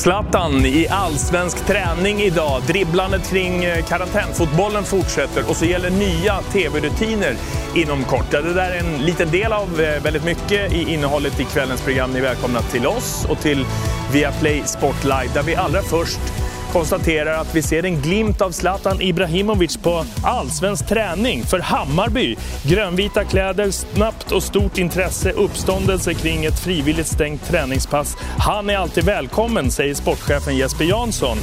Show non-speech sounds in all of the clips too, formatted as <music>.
Zlatan i allsvensk träning idag. Dribblandet kring eh, karantänfotbollen fortsätter och så gäller nya tv-rutiner inom kort. Ja, det där är en liten del av eh, väldigt mycket i innehållet i kvällens program. Ni är välkomna till oss och till Viaplay Spotlight där vi allra först konstaterar att vi ser en glimt av Zlatan Ibrahimovic på allsvensk träning för Hammarby. Grönvita kläder, snabbt och stort intresse, uppståndelse kring ett frivilligt stängt träningspass. Han är alltid välkommen, säger sportchefen Jesper Jansson.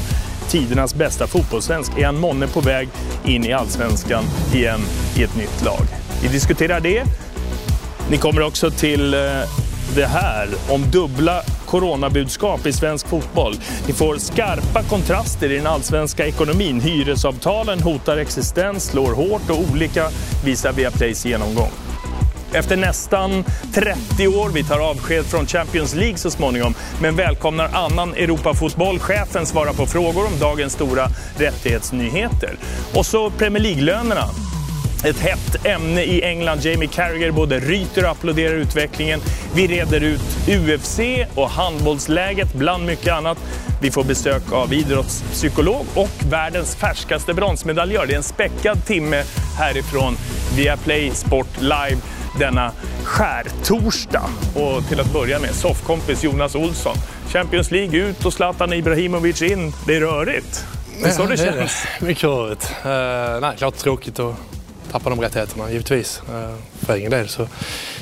Tidernas bästa fotbollssvensk. Är han månne på väg in i allsvenskan igen i ett nytt lag? Vi diskuterar det. Ni kommer också till eh, det här om dubbla coronabudskap i svensk fotboll. Vi får skarpa kontraster i den allsvenska ekonomin. Hyresavtalen hotar existens, slår hårt och olika visar Viaplays genomgång. Efter nästan 30 år, vi tar avsked från Champions League så småningom, men välkomnar annan Europafotboll. Chefen svarar på frågor om dagens stora rättighetsnyheter. Och så Premier League-lönerna. Ett hett ämne i England. Jamie Carragher både ryter och applåderar utvecklingen. Vi reder ut UFC och handbollsläget bland mycket annat. Vi får besök av idrottspsykolog och världens färskaste bronsmedaljör. Det är en späckad timme härifrån Viaplay Sport Live denna skärtorsdag. Och till att börja med soffkompis Jonas Olsson. Champions League ut och Zlatan Ibrahimovic in. Det är rörigt. Det är så det, det känns. Det. Mycket rörigt. Uh, nej, klart tråkigt att tappa de rättigheterna, givetvis. Eh, för egen del så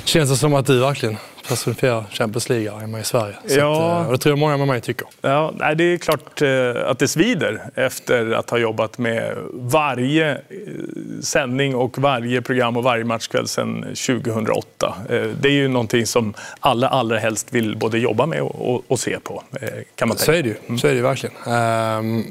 känns det som att du verkligen personifiera Champions League hemma i Sverige. Så ja. att, eh, och det tror jag många med mig tycker. Ja, det är klart eh, att det svider efter att ha jobbat med varje eh, sändning och varje program och varje matchkväll sedan 2008. Det är ju någonting som alla allra helst vill både jobba med och, och se på. Kan man tänka. Så är det ju, mm. så är det verkligen. Ehm,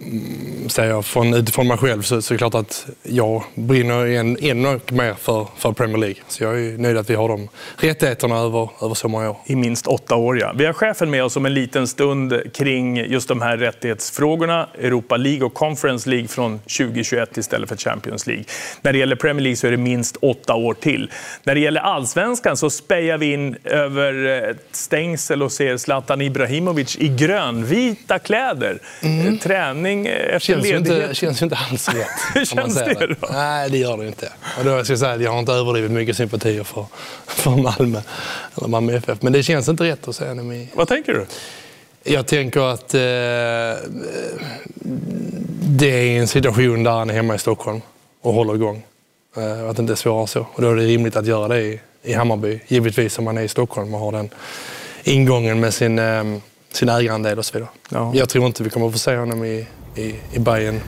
säger jag från, utifrån mig själv så, så är det klart att jag brinner ännu mer för, för Premier League. Så jag är nöjd att vi har de rättigheterna över, över så många år. I minst åtta år, ja. Vi har chefen med oss om en liten stund kring just de här rättighetsfrågorna. Europa League och Conference League från 2021 istället för Champions League. När det gäller Premier League så är det minst åtta år till. När det gäller allsvenskan så spejar vi in över ett stängsel och ser Zlatan Ibrahimovic i grönvita kläder. Mm. Träning efter känns ledighet. Inte, känns ju inte alls rätt. <laughs> Hur känns det då? Nej, det gör det inte. Och då ska jag, säga, jag har inte överdrivet mycket sympatier för, för Malmö, eller Malmö FF. Men det känns inte rätt att säga honom Vad tänker du? Jag tänker att eh, det är en situation där han är hemma i Stockholm och håller igång. Eh, att det inte är svårare så. Och då är det rimligt att göra det i, i Hammarby. Givetvis om man är i Stockholm och har den ingången med sin, eh, sin ägarandel och så vidare. Ja. Jag tror inte vi kommer att få se honom i, i, i Bayern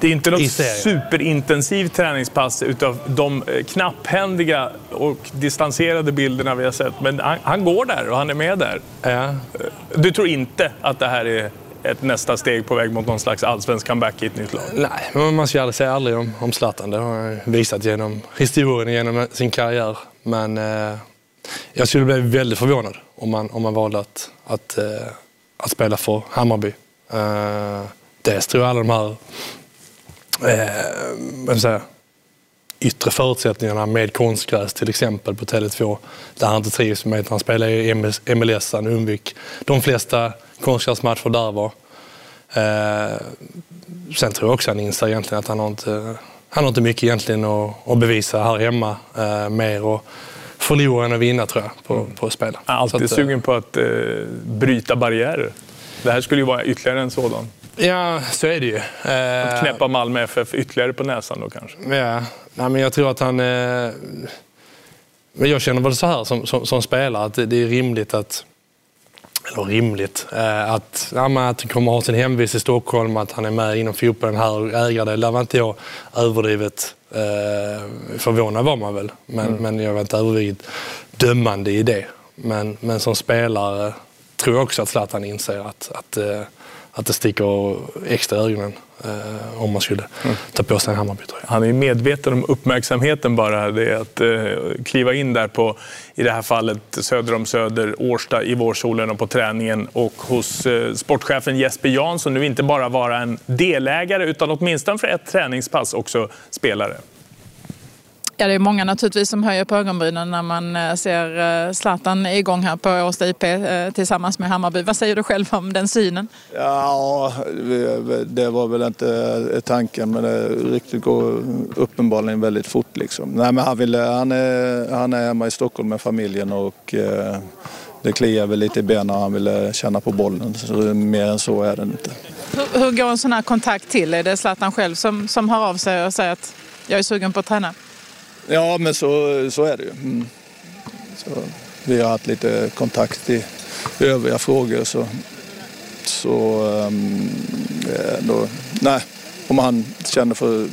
det är inte något superintensivt träningspass utav de eh, knapphändiga och distanserade bilderna vi har sett. Men han, han går där och han är med där. Ja. Eh, du tror inte att det här är ett nästa steg på väg mot någon slags allsvensk comeback i ett nytt lag? Nej, men man ska aldrig säga aldrig om, om Zlatan. Det har han visat genom historien, genom sin karriär. Men eh, jag skulle bli väldigt förvånad om man, om man valde att, att, eh, att spela för Hammarby. Eh, dels tror jag alla de här eh, säga, yttre förutsättningarna med konstgräs till exempel på Tele2 där han inte trivs med att han spelar i MLS, han undvik de flesta konstgräsmatcher där var. Eh, sen tror jag också han inser egentligen att han har inte, han har inte mycket egentligen att, att bevisa här hemma eh, mer. att förlora än att vinna tror jag på, mm. på att spela. Alltid att, sugen på att eh, bryta barriärer. Det här skulle ju vara ytterligare en sådan. Ja, så är det ju. Att eh, knäppa Malmö FF ytterligare på näsan då kanske? Ja, Nej, men jag tror att han... Eh, men jag känner väl så här som, som, som spelare att det, är rimligt att... Eller rimligt. Eh, att, ja, att han kommer ha sin hemvist i Stockholm, att han är med inom fotbollen här och äger det. Där var inte jag överdrivet förvånad var man väl. Men, mm. men jag var inte överdrivet dömande i det. Men, men som spelare tror jag också att Zlatan inser att, att att det sticker extra i ögonen eh, om man skulle mm. ta på sig en Hammarbytröja. Han är medveten om uppmärksamheten bara. Det är att eh, kliva in där på, i det här fallet, söder om Söder, Årsta i vårsolen och på träningen och hos eh, sportchefen Jesper Jansson nu inte bara vara en delägare utan åtminstone för ett träningspass också spelare. Ja, det är många naturligtvis som höjer på ögonbrynen när man eh, ser eh, Zlatan igång här på Årsta IP eh, tillsammans med Hammarby. Vad säger du själv om den synen? Ja, det var väl inte tanken men det riktigt går uppenbarligen väldigt fort. Liksom. Nej, men han, vill, han, är, han är hemma i Stockholm med familjen och det kliar väl lite i benen han ville känna på bollen. Så mer än så är det inte. Hur, hur går en sån här kontakt till? Är det Zlatan själv som, som hör av sig och säger att jag är sugen på att träna? Ja, men så, så är det ju. Mm. Så, vi har haft lite kontakt i övriga frågor. Så, så um, då, nej, om han känner för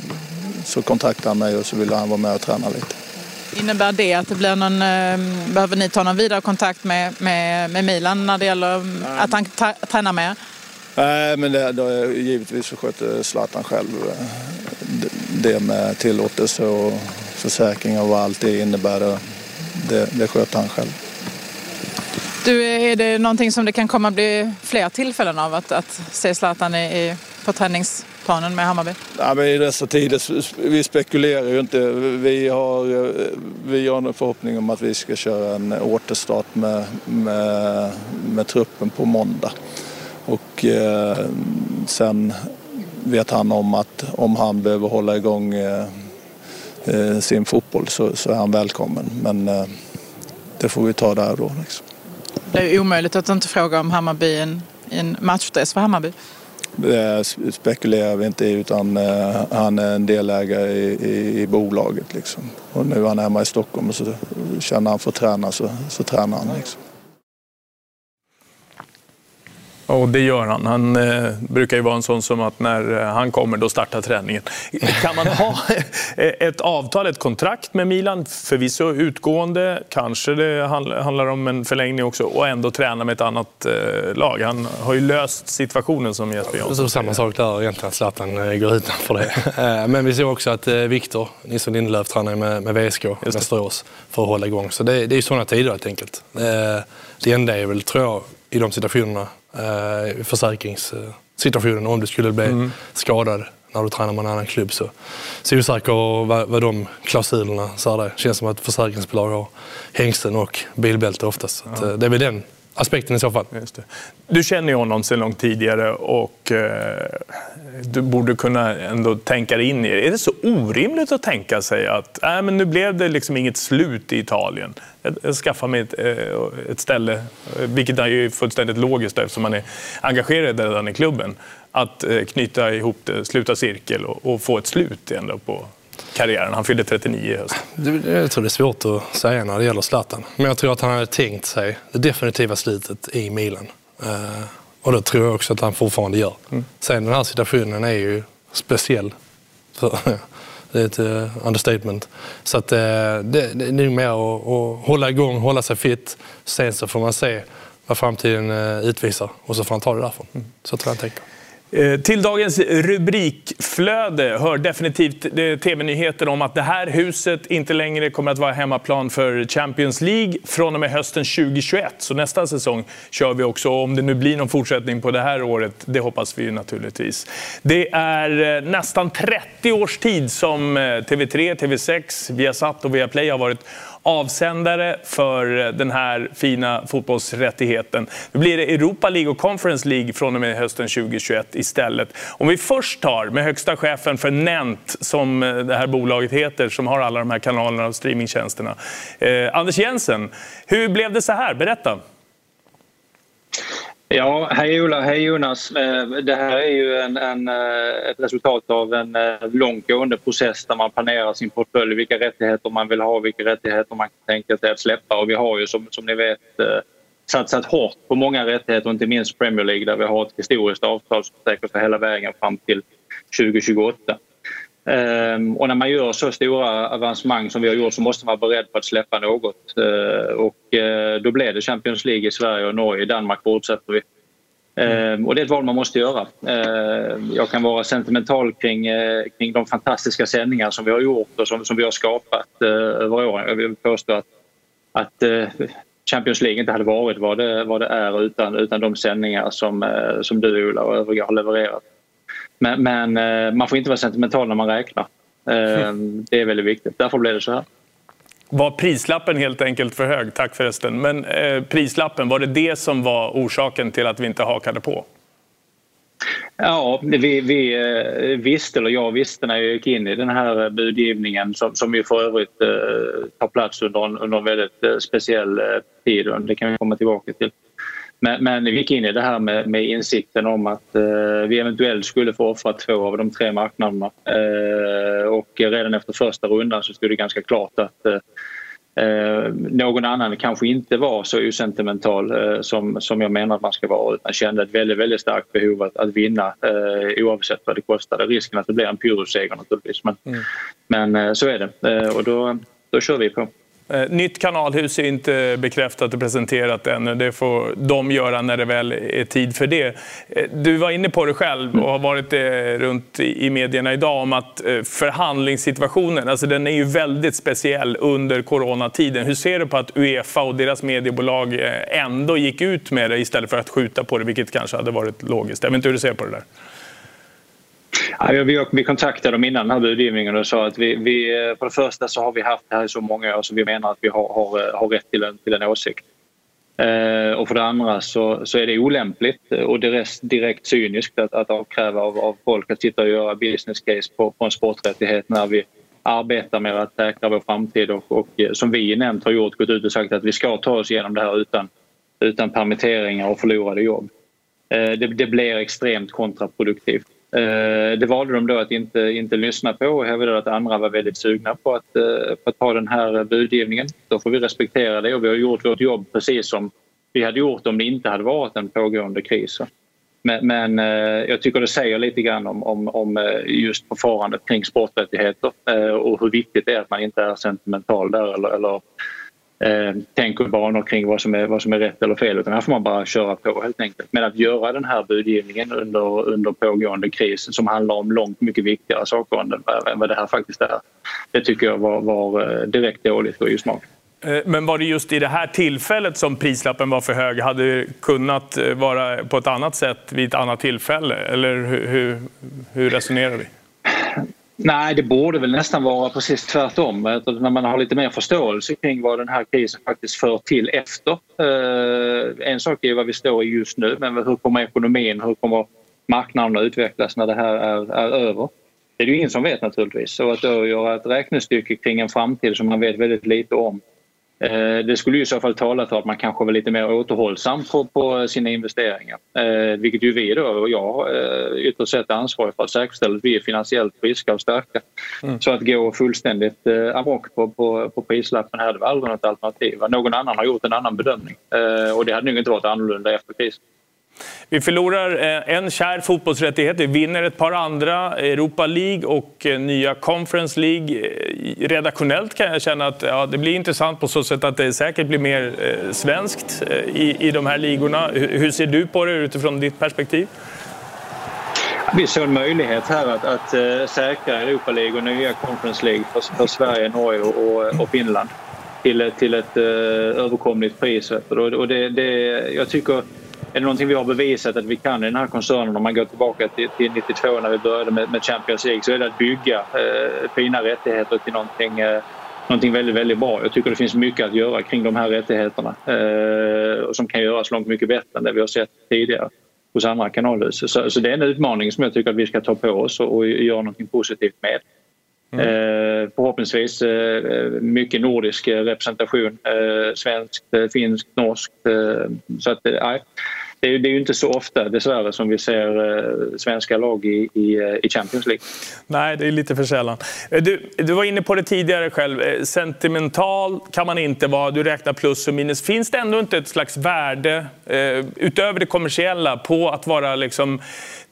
så kontaktar han mig och så vill han vara med och träna lite. Innebär det att det blir någon, ehm, behöver ni ta någon vidare kontakt med, med, med Milan när det gäller att han tränar med? Nej, men det, det, givetvis så sköter Zlatan själv eh, det med tillåtelse och försäkring och vad allt det innebär. Det, det sköter han själv. Du, är det någonting som det kan komma bli fler tillfällen av att, att se Zlatan i, i, på träningsplanen med Hammarby? Ja, men I dessa tider, vi spekulerar ju inte. Vi har, vi har en förhoppning om att vi ska köra en återstart med, med, med truppen på måndag. Och eh, sen vet han om att om han behöver hålla igång eh, eh, sin fotboll så, så, är han välkommen. Men eh, det får vi ta där då. Liksom. Det är omöjligt att inte fråga om Hammarby en, en matchdress för Hammarby. Det spekulerar vi inte i utan eh, han är en delägare i, i, i, bolaget. Liksom. Och nu är han hemma i Stockholm och så känner han för att träna så, så tränar han. Liksom. Och det gör han. Han eh, brukar ju vara en sån som att när eh, han kommer, då startar träningen. Kan man ha <laughs> ett avtal, ett kontrakt med Milan, förvisso utgående, kanske det handlar om en förlängning också, och ändå träna med ett annat eh, lag? Han har ju löst situationen som Jesper Jansson Samma sak där egentligen, att Zlatan eh, går utanför det. <laughs> Eh, men vi ser också att Viktor Nilsson Lindelöf tränar med, med VSK, Västerås, för att hålla igång. Så det, det är ju sådana tider helt enkelt. Det enda är väl, tror jag, i de situationerna eh, försäkringssituationen om du skulle bli mm. skadad när du tränar med en annan klubb. Så, så osäker vad, vad de klausulerna så det känns som att försäkringsbolag har hängslen och bilbälte oftast. Ja. Eh, det är väl den aspekten i så fall. Du känner ju honom sedan långt tidigare och eh, du borde kunna ändå tänka dig in i det. Är det så orimligt att tänka sig att äh, men nu blev det liksom inget slut i Italien? Jag skaffar mig ett, eh, ett ställe, vilket är ju fullständigt logiskt eftersom man är engagerad redan i klubben, att eh, knyta ihop det, sluta cirkel och, och få ett slut ändå på karriären. Han fyllde 39 i höst. Jag tror det är svårt att säga när det gäller Zlatan. Men jag tror att han hade tänkt sig det definitiva slutet i Milan. Eh, och det tror jag också att han fortfarande gör. Mm. Sen den här situationen är ju speciell. <laughs> det är ett uh, understatement. Så att, uh, det, det är nog mer att, att hålla igång, hålla sig fit. Sen så får man se vad framtiden uh, utvisar och så får han ta det därifrån. Mm. Så tror jag han tänker. Eh, till dagens rubrikflöde hör definitivt eh, tv-nyheter om att det här huset inte längre kommer att vara hemmaplan för Champions League från och med hösten 2021. Så nästa säsong kör vi också. Om det nu blir någon fortsättning på det här året, det hoppas vi ju naturligtvis. Det är eh, nästan 30 års tid som TV3, TV6, Viasat och Viaplay har varit avsändare för den här fina fotbollsrättigheten. Nu blir det Europa League och Conference League från och med hösten 2021 istället. Om vi först tar med högsta chefen för Nent, som eh, det här bolaget heter, som har alla de här kanalerna och streamingtjänsterna. Eh, Anders Jensen, hur blev det så här? Berätta. Ja, hej Ola, hej Jonas. Eh, det här är ju en, en, eh, ett resultat av en eh, långtgående process där man planerar sin portfölj, vilka rättigheter man vill ha, vilka rättigheter man kan tänka sig att släppa. Och vi har ju som, som ni vet satsat hårt på många rättigheter, inte minst Premier League där vi har ett historiskt avtal som sträcker sig hela vägen fram till 2028. Ehm, och när man gör så stora avancemang som vi har gjort så måste man vara beredd på att släppa något. Ehm, och eh, då blev det Champions League i Sverige och Norge. I Danmark fortsätter vi. Mm. och det är ett val man måste göra. Jag kan vara sentimental kring, eh, kring de fantastiska sändningar som vi har gjort och som, som vi har skapat eh, över åren. Jag vill påstå att, att Champions League inte hade varit vad det, vad det är utan, utan de sändningar som, som du Ola och övriga har levererat. Men, men, eh, man får inte vara sentimental när man räknar. Mm. <laughs> Det är väldigt viktigt. Därför blev det så här. Var prislappen helt enkelt för hög? Tack förresten. Men eh, prislappen, var det det som var orsaken till att vi inte hakade på? Ja, vi, vi eh, visste, eller jag visste när jag gick in i den här budgivningen som, som ju för övrigt eh, tar plats under en, under en väldigt eh, speciell eh, tid det kan vi komma tillbaka till. Men, men vi gick in i det här med, med insikten om att eh, vi eventuellt skulle få offra två av de tre marknaderna. Eh, och redan efter första rundan så stod det ganska klart att eh, någon annan kanske inte var så osentimental eh, som, som jag menar att man ska vara utan kände ett väldigt, väldigt starkt behov att, att vinna eh, oavsett vad det kostade. Risken att det blir en pyrrusseger naturligtvis men, mm. men eh, så är det eh, och då, då kör vi på. Eh, nytt kanalhus är inte bekräftat och presenterat ännu. Det får de göra när det väl är tid för det. Eh, du var inne på det själv och har varit eh, runt i medierna idag om att förhandlingssituationen, alltså den är ju väldigt speciell under coronatiden. Hur ser du på att Uefa och deras mediebolag ändå gick ut med det istället för att skjuta på det, vilket kanske hade varit logiskt? Jag vet inte hur du ser på det där. Ja, vi, vi kontaktade dem innan den här budgivningen och sa att vi, vi, eh, för det första så har vi haft det här i så många år så vi menar att vi har, har, eh, har rätt till en, till en åsikt. Eh, och för det andra så, så är det olämpligt och direkt, direkt cyniskt att, att avkräva av, av folk att sitta och göra business case på, på en sporträttighet när vi arbetar med att säkra vår framtid och, och eh, som vi nämnt har gjort, gått ut och sagt att vi ska ta oss igenom det här utan, utan permitteringar och förlorade jobb. Eh, det, det blir extremt kontraproduktivt. Eh, det valde de då att inte, inte lyssna på och hävdade att andra var väldigt sugna på att, eh, på att ta den här budgivningen. Då får vi respektera det och vi har gjort vårt jobb precis som vi hade gjort om det inte hade varit en pågående kris. Men, men eh, jag tycker det säger lite grann om, om, om just förfarandet kring sporträttigheter och hur viktigt det är att man inte är sentimental där eller, eller eh, tänker banor kring vad som, är, vad som är rätt eller fel utan här får man bara köra på helt enkelt. Men att göra den här budgivningen under, under pågående kris som handlar om långt mycket viktigare saker än, än vad det här faktiskt är. Det tycker jag var, var eh, direkt dåligt för smak. Eh, men var det just i det här tillfället som prislappen var för hög? Hade det kunnat eh, vara på ett annat sätt vid ett annat tillfälle? Eller hur, hur, hur resonerar vi? Nej, det borde väl nästan vara precis tvärtom. När man har lite mer förståelse kring vad den här krisen faktiskt för till efter. Eh, en sak är vad vi står i just nu, men hur kommer ekonomin, hur kommer marknaden att utvecklas när det här är, är över? Det är det ju ingen som vet naturligtvis. Så att då göra ett räknestycke kring en framtid som man vet väldigt lite om det skulle i så fall tala för att man kanske var lite mer återhållsam på, på sina investeringar. Eh, vilket ju vi då och jag eh, ytterst sett är ansvariga för att säkerställa att vi är finansiellt friska och starka. Mm. Så att gå fullständigt eh, amok på, på, på prislappen hade var aldrig något alternativ. Någon annan har gjort en annan bedömning eh, och det hade nog inte varit annorlunda efter krisen. Vi förlorar eh, en kär fotbollsrättighet, vi vinner ett par andra, Europa League och eh, nya Conference League. Eh, redaktionellt kan jag känna att ja, det blir intressant på så sätt att det säkert blir mer svenskt i, i de här ligorna. Hur ser du på det utifrån ditt perspektiv? Vi såg en möjlighet här att, att uh, säkra Europa League och nya Conference League för, för Sverige, Norge och, och Finland till, till ett uh, överkomligt pris. Och, och det, det, jag tycker är det någonting vi har bevisat att vi kan i den här koncernen om man går tillbaka till, till 92 när vi började med, med, Champions League så är det att bygga eh, fina rättigheter till någonting, eh, någonting väldigt, väldigt bra. Jag tycker det finns mycket att göra kring de här rättigheterna eh, som kan göras långt mycket bättre än det vi har sett tidigare hos andra kanalhus. Så, så det är en utmaning som jag tycker att vi ska ta på oss och, och göra någonting positivt med. Mm. Eh, förhoppningsvis eh, mycket nordisk representation. Eh, svenskt, finskt, norskt. så att, det är, det är ju inte så ofta dessvärre som vi ser eh, svenska lag i, i, eh, i, Champions League. Nej, det är lite för sällan. Eh, du, du var inne på det tidigare själv. Eh, sentimental kan man inte vara. Du räknar plus och minus. Finns det ändå inte ett slags värde eh, utöver det kommersiella på att vara liksom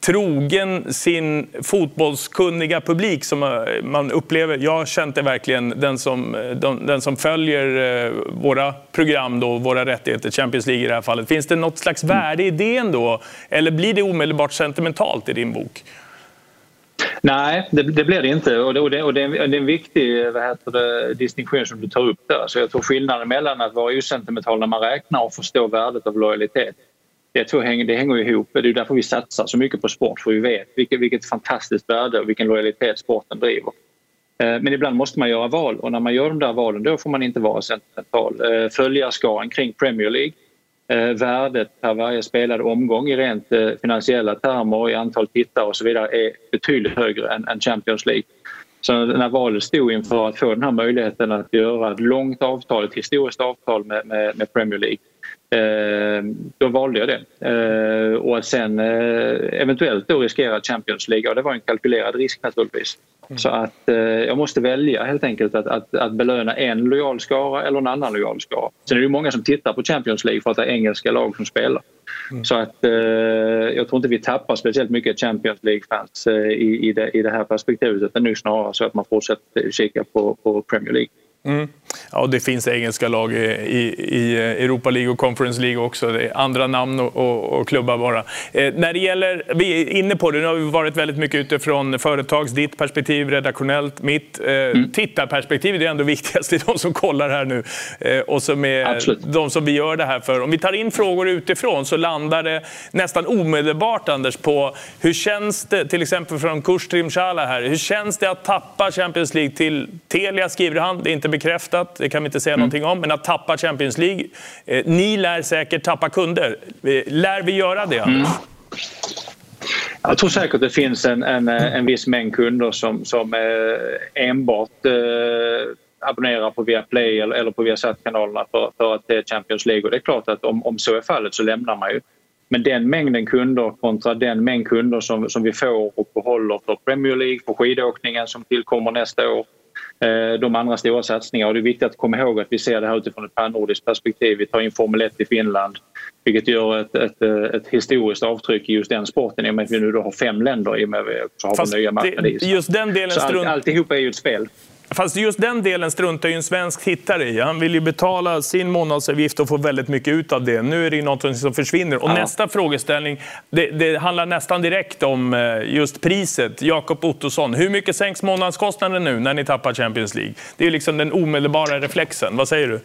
trogen sin fotbollskunniga publik som eh, man upplever. Jag har känt det verkligen, den som, eh, de, den som följer eh, våra program, då, våra rättigheter, Champions League i det här fallet. Finns det något slags värde i det ändå? Eller blir det omedelbart sentimentalt i din bok? Nej, det, det blir det inte och det, och det, och det, är, en, det är en viktig vad heter det, distinktion som du tar upp där. Så jag tror skillnaden mellan att vara osentimental när man räknar och förstå värdet av lojalitet jag tror hänger, det hänger ihop. Det är därför vi satsar så mycket på sport, för vi vet vilket, vilket fantastiskt värde och vilken lojalitet sporten driver. Eh, men ibland måste man göra val och när man gör de där valen då får man inte vara sentimental. Eh, följarskaran kring Premier League eh, värdet per varje spelad omgång i rent finansiella termer, i antal tittare och så vidare är betydligt högre än Champions League. Så när valet stod inför att få den här möjligheten att göra ett långt avtal, ett historiskt avtal med, med, med Premier League då valde jag det. Eh, och sen eh, eventuellt då riskera Champions League, och det var en kalkylerad risk naturligtvis. Mm. Så att eh, jag måste välja helt enkelt att, att, att belöna en lojal skara eller en annan lojal skara. Sen är det många som tittar på Champions League för att det är engelska lag som spelar. Mm. Så att eh, jag tror inte vi tappar speciellt mycket Champions League-fans eh, i, i, det, i det här perspektivet utan nu snarare så att man fortsätter kika på, på Premier League. Mm. Ja, det finns engelska lag i, i, Europa League och Conference League också. Det är andra namn och, och, och klubbar bara. Eh, när det gäller, vi är inne på det, nu har vi varit väldigt mycket utifrån företags, ditt perspektiv, redaktionellt, mitt. Eh, mm. Tittarperspektivet är ändå viktigast, det är de som kollar här nu. Eh, och som är Absolut. de som vi gör det här för. Om vi tar in frågor utifrån så landar det nästan omedelbart, Anders, på hur känns det, till exempel från Kustrim Shala här, hur känns det att tappa Champions League till Telia, skriver han. Det är inte bekräftat, det kan vi inte säga mm. någonting om. Men att tappa Champions League. Eh, ni lär säkert tappa kunder. Eh, lär vi göra det, Anders? Mm. Jag tror säkert det finns en, en, en viss mängd kunder som, som eh, enbart eh, abonnerar på Viaplay eller, eller på Viasat-kanalerna för, för att det är Champions League. Och det är klart att om, om så är fallet så lämnar man ju. Men den mängden kunder kontra den mängd kunder som, som vi får och behåller för Premier League, för skidåkningen som tillkommer nästa år Eh, de andra stora satsningarna. Och det är viktigt att komma ihåg att vi ser det här utifrån ett pannordiskt perspektiv. Vi tar in Formel 1 i Finland vilket gör ett, ett, ett historiskt avtryck i just den sporten i och med att vi nu då har fem länder i och med att vi har Fast nya marknader. Just den delen Så all, alltihopa är ju ett spel. Fast just den delen struntar ju en svensk tittare i. Han vill ju betala sin månadsavgift och få väldigt mycket ut av det. Nu är det något som försvinner. Och ja. nästa frågeställning, det, det, handlar nästan direkt om eh, just priset. Jakob Ottosson, hur mycket sänks månadskostnaden nu när ni tappar Champions League? Det är liksom den omedelbara reflexen. Vad säger du?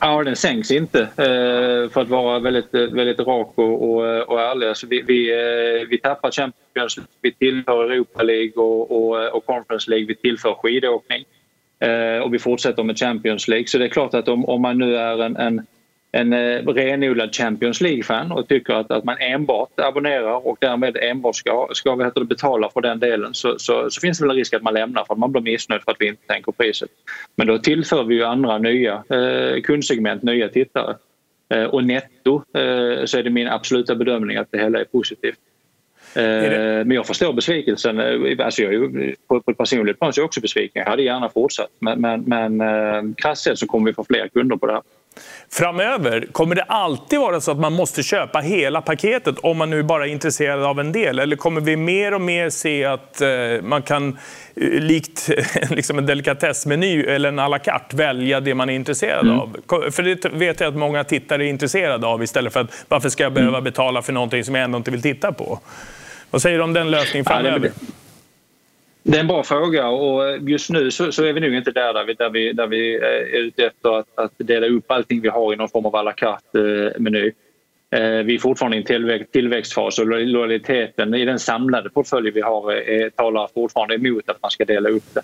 Ja, den sänks inte eh, för att vara väldigt, väldigt rak och, och, och ärlig. Alltså vi, vi, eh, vi tappar Champions League, vi tillför Europa League och, och, och Conference League, vi tillför skidåkning eh, och vi fortsätter med Champions League. Så det är klart att om, om man nu är en, en en eh, renodlad Champions League-fan och tycker att, att man enbart abonnerar och därmed enbart ska, ska vi heter betala för den delen så, så, så, finns det väl en risk att man lämnar för att man blir missnöjd för att vi inte tänker priset. Men då tillför vi ju andra nya eh, kundsegment, nya tittare. Eh, och netto eh, så är det min absoluta bedömning att det hela är positivt. Eh, men jag förstår besvikelsen. Eh, alltså jag, på, på ett personligt plan så är jag också besviken. Jag hade gärna fortsatt men, men, men krasst sett så kommer vi få fler kunder på det här. Framöver, kommer det alltid vara så att man måste köpa hela paketet om man nu bara är intresserad av en del? Eller kommer vi mer och mer se att eh, man kan, eh, likt <laughs> liksom en delikatessmeny eller en à la carte, välja det man är intresserad mm. av? För det vet jag att många tittare är intresserade av istället för att varför ska jag behöva mm. betala för någonting som jag ändå inte vill titta på? Vad säger du om den lösningen framöver? Ja, det är en bra fråga och just nu så, så är vi nog inte där där vi, där vi, där vi eh, är ute efter att, att dela upp allting vi har i någon form av à la carte-meny. Eh, eh, vi är fortfarande i en tillväxt, tillväxtfas och lojaliteten i den samlade portfölj vi har är, talar fortfarande emot att man ska dela upp det.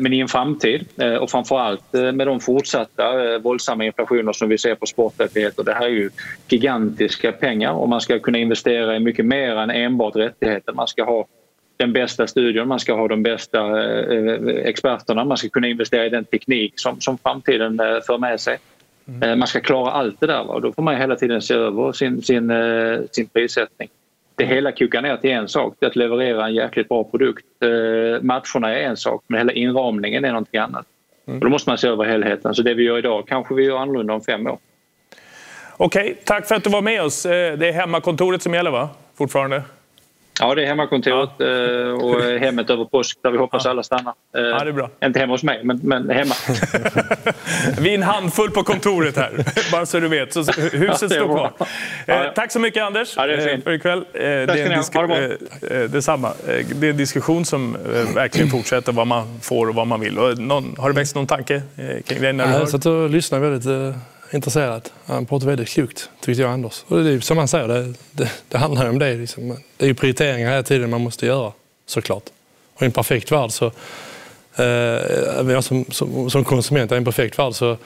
Men i en framtid och framförallt med de fortsatta våldsamma inflationer som vi ser på sporträttigheter. Det här är ju gigantiska pengar och man ska kunna investera i mycket mer än enbart rättigheter. Man ska ha den bästa studion, man ska ha de bästa eh, experterna, man ska kunna investera i den teknik som, som framtiden eh, för med sig. Mm. Eh, man ska klara allt det där och då får man hela tiden se över sin, sin, sin prissättning. Det hela kokar ner till en sak, det är att leverera en jäkligt bra produkt. Matcherna är en sak men hela inramningen är någonting annat. Mm. Och då måste man se över helheten. Så det vi gör idag kanske vi gör annorlunda om fem år. Okej, okay, tack för att du var med oss. Det är hemmakontoret som gäller va? Fortfarande? Ja, det är hemmakontoret ja. Eh, och hemmet över påsk där vi hoppas ja. alla stannar. Ja, det är bra. Inte hemma hos mig, men, men hemma. <laughs> vi är en handfull på kontoret här, <laughs> bara så du vet. Så huset står kvar. Ja, Tack så mycket Anders ja, det är fint. för ikväll. Det är, en disk- detsamma. det är en diskussion som verkligen fortsätter vad man får och vad man vill. Någon, har det växt någon tanke kring det? När du jag satt och lyssnade väldigt intresserad. Han pratade väldigt klokt, tyckte jag, Anders. Och det är som han säger, det, det, det handlar om det. Liksom. Det är ju prioriteringar hela tiden man måste göra, såklart. Och i en perfekt värld så, eh, jag som, som, som konsument, i en perfekt värld så,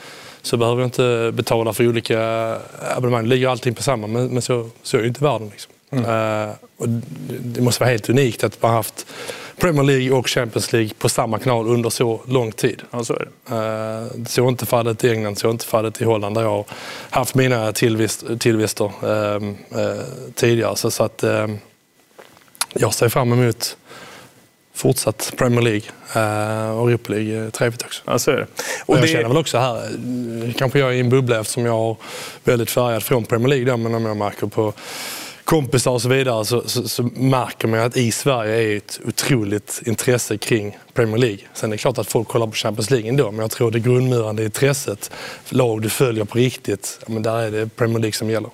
så behöver jag inte betala för olika abonnemang. Det ligger allting på samma, men, men så, så är ju inte världen. Liksom. Mm. Uh, och det måste vara helt unikt att man haft Premier League och Champions League på samma kanal under så lång tid. Ja, så är det. Uh, så är inte fallet i England, så är inte fallet i Holland där jag har haft mina tillvist, tillvister uh, tidigare. Så, så att uh, jag ser fram emot fortsatt Premier League och Europa League trevligt också. Ja, så är det. Och, jag det... känner väl också här, kanske jag är i en bubbla eftersom jag har väldigt färgad från Premier League, där, men om jag märker på kompisar och så vidare så, så, så, märker man att i Sverige är ett otroligt intresse kring Premier League. Sen är det klart att folk kollar på Champions League ändå, men jag tror det grundmurande intresset, lag du följer på riktigt, men där är det Premier League som gäller.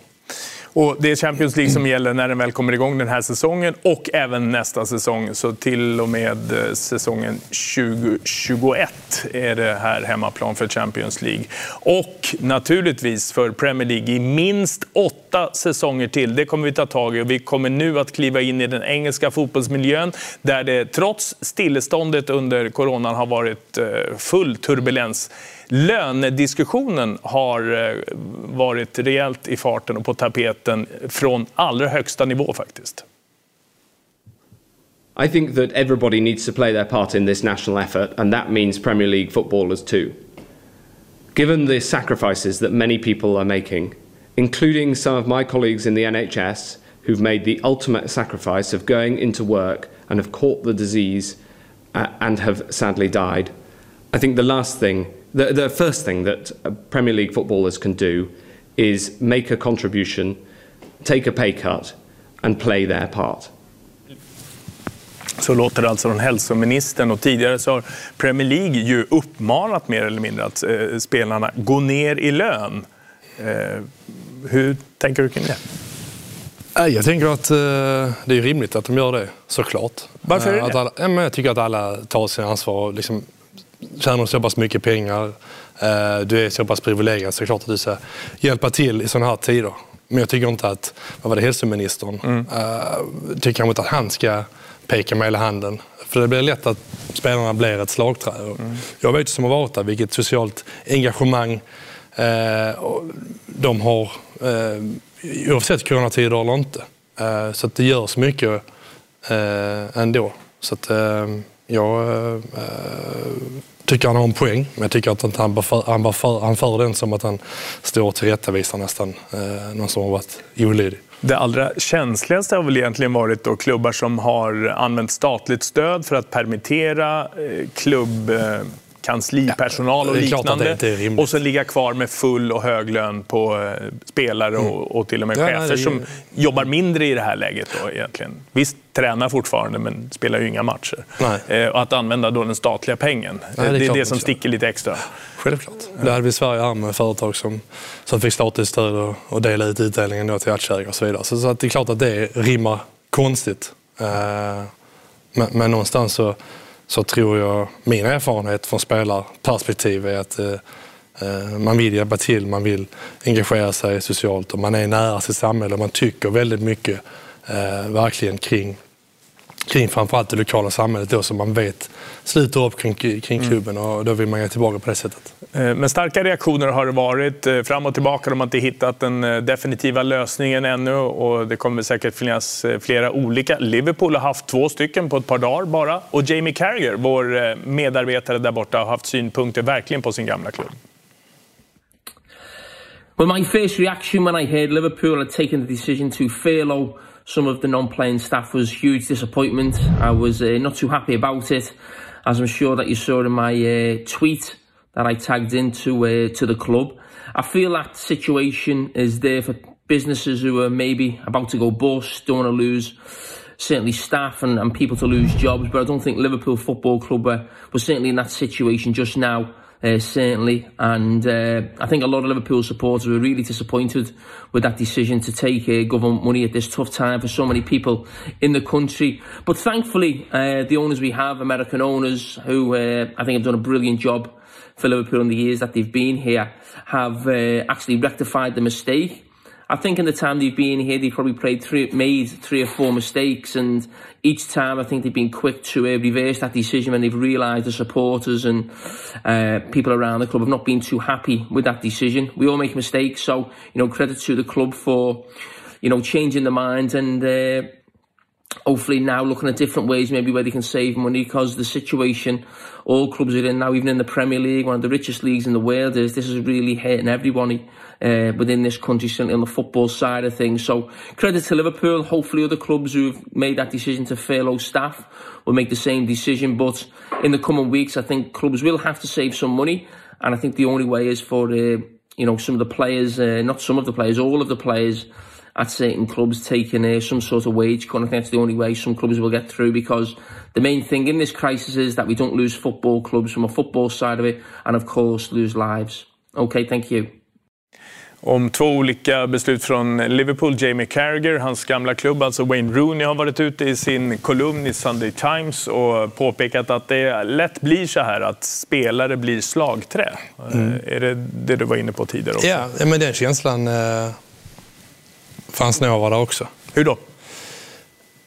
Och det är Champions League som gäller när den väl kommer igång den här säsongen och även nästa säsong. Så till och med eh, säsongen 2021 är det här hemmaplan för Champions League. Och naturligtvis för Premier League i minst åtta åtta säsonger till. Det kommer vi ta tag i och vi kommer nu att kliva in i den engelska fotbollsmiljön där det trots stilleståndet under coronan har varit eh, full turbulens. Lönediskussionen har eh, varit rejält i farten och på tapeten från allra högsta nivå faktiskt. I think that everybody needs to play their part in this national effort, and that means Premier League footballers too. Given the sacrifices that many people are making, including some of my colleagues in the NHS who've made the ultimate sacrifice of going into work and have caught the disease uh, and have sadly died, I think the last thing the, the first thing that Premier League footballers can do is make a contribution, take a pay cut and play their part. Så låter det alltså från hälsoministern och tidigare så har Premier League ju uppmanat mer eller mindre att eh, spelarna gå ner i lön. Eh, hur tänker du kring det? Jag tänker att eh, det är rimligt att de gör det, såklart. Varför är det, att? Alla, jag tycker att alla tar sin ansvar och liksom tjänar så pass mycket pengar, eh, du är så pass privilegierad så klart att du ska hjälpa till i sådana här tider. Men jag tycker inte att, vad var det, hälsoministern, mm. uh, tycker inte att han ska peka med hela handen. För det blir lätt att spelarna blir ett slagträ. Mm. Jag vet som har varit där vilket socialt engagemang Eh, de har, eh, oavsett coronatider eller inte. Eh, så att det görs mycket ändå. Så att, jag tycker han har en poäng, men jag tycker att han, för, han, bör för, han för den som att han står och tillrättavisar nästan någon som har varit olydig. Det allra känsligaste har väl egentligen varit då klubbar som har använt statligt stöd för att permittera klubb kanslipersonal och liknande. och så ligga kvar med full och hög lön på eh, spelare mm. och, och, till och med ja, chefer som jobbar mindre i det här läget. Då, egentligen. Visst, tränar fortfarande men spelar ju inga matcher. Eh, och att använda då den statliga pengen, Nej, det är det, det som sticker lite extra. Självklart. Det hade vi i Sverige här med företag som, som fick statligt stöd och, och delade ut utdelningen då till aktieägare och så vidare. Så, så att det är klart att det rimmar konstigt. Eh, men, men någonstans så så tror jag, min erfarenhet från spelarperspektiv är att eh, eh, man vill hjälpa till, man vill engagera sig socialt och man är nära sitt samhälle. Och man tycker väldigt mycket eh, verkligen kring kring framförallt det lokala samhället då som man vet sluter upp kring, kring mm. klubben och då vill man ge tillbaka på det sättet. Eh, men starka reaktioner har det varit eh, fram och tillbaka. De har inte hittat den eh, definitiva lösningen ännu och det kommer säkert finnas flera olika. Liverpool har haft två stycken på ett par dagar bara och Jamie Carragher, vår medarbetare där borta, har haft synpunkter verkligen på sin gamla klubb. Well, my first reaction when I heard Liverpool had taken the decision to furlough some of the non-playing staff was huge disappointment. I was uh, not too happy about it, as I'm sure that you saw in my uh, tweet that I tagged into uh, to the club. I feel that situation is there for businesses who are maybe about to go bust, don't want to lose certainly staff and, and people to lose jobs, but I don't think Liverpool Football Club were, were certainly in that situation just now uh, certainly. And uh, I think a lot of Liverpool supporters were really disappointed with that decision to take uh, government money at this tough time for so many people in the country. But thankfully, uh, the owners we have, American owners, who uh, I think have done a brilliant job for Liverpool in the years that they've been here, have uh, actually rectified the mistake I think in the time they've been here, they've probably played three, made three or four mistakes, and each time I think they've been quick to uh, reverse that decision when they've realised the supporters and uh, people around the club have not been too happy with that decision. We all make mistakes, so you know credit to the club for you know changing the minds and. Uh, hopefully now looking at different ways maybe where they can save money because the situation all clubs are in now even in the Premier League one of the richest leagues in the world is this is really hitting everybody uh, within this country certainly on the football side of things so credit to Liverpool hopefully other clubs who've made that decision to furlough staff will make the same decision but in the coming weeks I think clubs will have to save some money and I think the only way is for uh, you know some of the players uh, not some of the players all of the players at certain clubs taking uh, some sort of wage cut. I think that's the only way some clubs will get through because the main thing in this crisis is that we don't lose football clubs from a football side of it and of course lose lives. Okay, thank you. Om två olika beslut från Liverpool. Jamie Carragher, hans gamla klubb, alltså Wayne Rooney, har varit ute i sin kolumn i Sunday Times och påpekat att det lätt blir så här att spelare blir slagträ. Mm. Är det det du var inne på tidigare också? Ja, men den känslan eh, fanns nog där också. Hur då?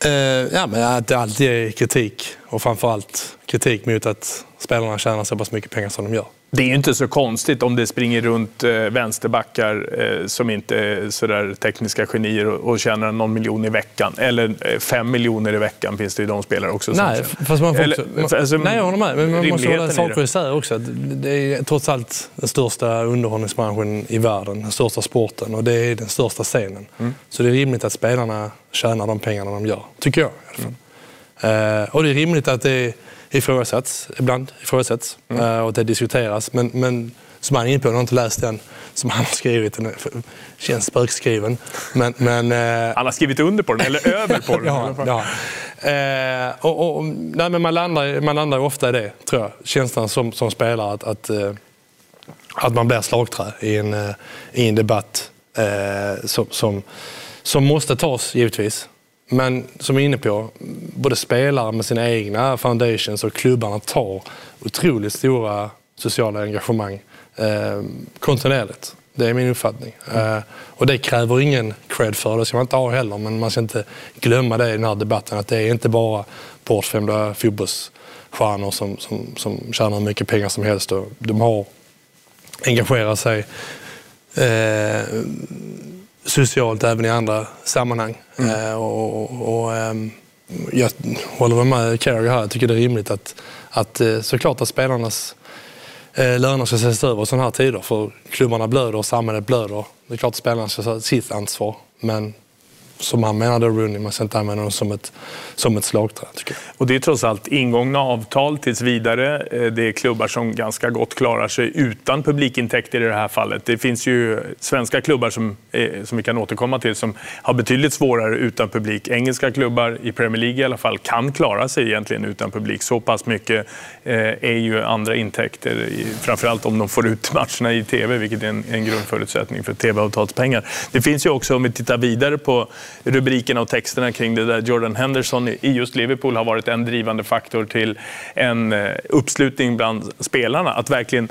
Eh, ja, men att det alltid är kritik och framförallt kritik mot att spelarna tjänar så pass mycket pengar som de gör. Det är ju inte så konstigt om det springer runt eh, vänsterbackar eh, som inte är sådär tekniska genier och tjänar någon miljon i veckan. Eller eh, fem miljoner i veckan finns det ju de spelare också. Nej, fast man får Eller, också, alltså, nej, jag håller med. Men man måste hålla saker isär också. Det är trots allt den största underhållningsbranschen i världen. Den största sporten och det är den största scenen. Mm. Så det är rimligt att spelarna tjänar de pengarna de gör. Tycker jag i alla fall. Mm. och det är rimligt att det är ifrågasätts ibland. Ifrågasätts, mm. Eh, och det diskuteras. Men, men som han är inne på, jag har inte läst den som han har skrivit. Den känns spökskriven. Men, men, eh, han har skrivit under på den, eller över på den? <laughs> ja, ja. Eh, och, och, nej, men man, landar, man landar ofta i det, tror jag. Känslan som, som spelare att, att, att man blir slagträ i en, i en debatt eh, som, som, som måste tas, givetvis. Men som jag är inne på, både spelare med sina egna foundations och klubbarna tar otroligt stora sociala engagemang eh, kontinuerligt. Det är min uppfattning. Mm. Eh, och det kräver ingen cred för, det ska man inte ha heller. Men man ska inte glömma det i den här debatten, att det är inte bara bortskämda fotbollsstjärnor som, som, som tjänar hur mycket pengar som helst. Och de har engagerat sig eh, socialt även i andra sammanhang. Mm. Eh, och, och ehm, jag håller med Carey här. Jag tycker det är rimligt att, att eh, såklart att spelarnas eh, löner ska ses över i sådana här tider. För klubbarna blöder och samhället blöder. Det är klart att spelarna ska ta sitt ansvar. Men som han menade Rooney, man ska inte använda dem som ett, som ett slagträ. Och det är trots allt ingångna avtal tills vidare. Eh, det är klubbar som ganska gott klarar sig utan publikintäkter i det här fallet. Det finns ju svenska klubbar som, eh, som vi kan återkomma till som har betydligt svårare utan publik. Engelska klubbar, i Premier League i alla fall, kan klara sig egentligen utan publik. Så pass mycket eh, är ju andra intäkter, framförallt om de får ut <laughs> matcherna i TV, vilket är en, en grundförutsättning för TV-avtalspengar. Det finns ju också, om vi tittar vidare på rubrikerna och texterna kring det där Jordan Henderson i just Liverpool har varit en drivande faktor till en eh, uppslutning bland spelarna. Att verkligen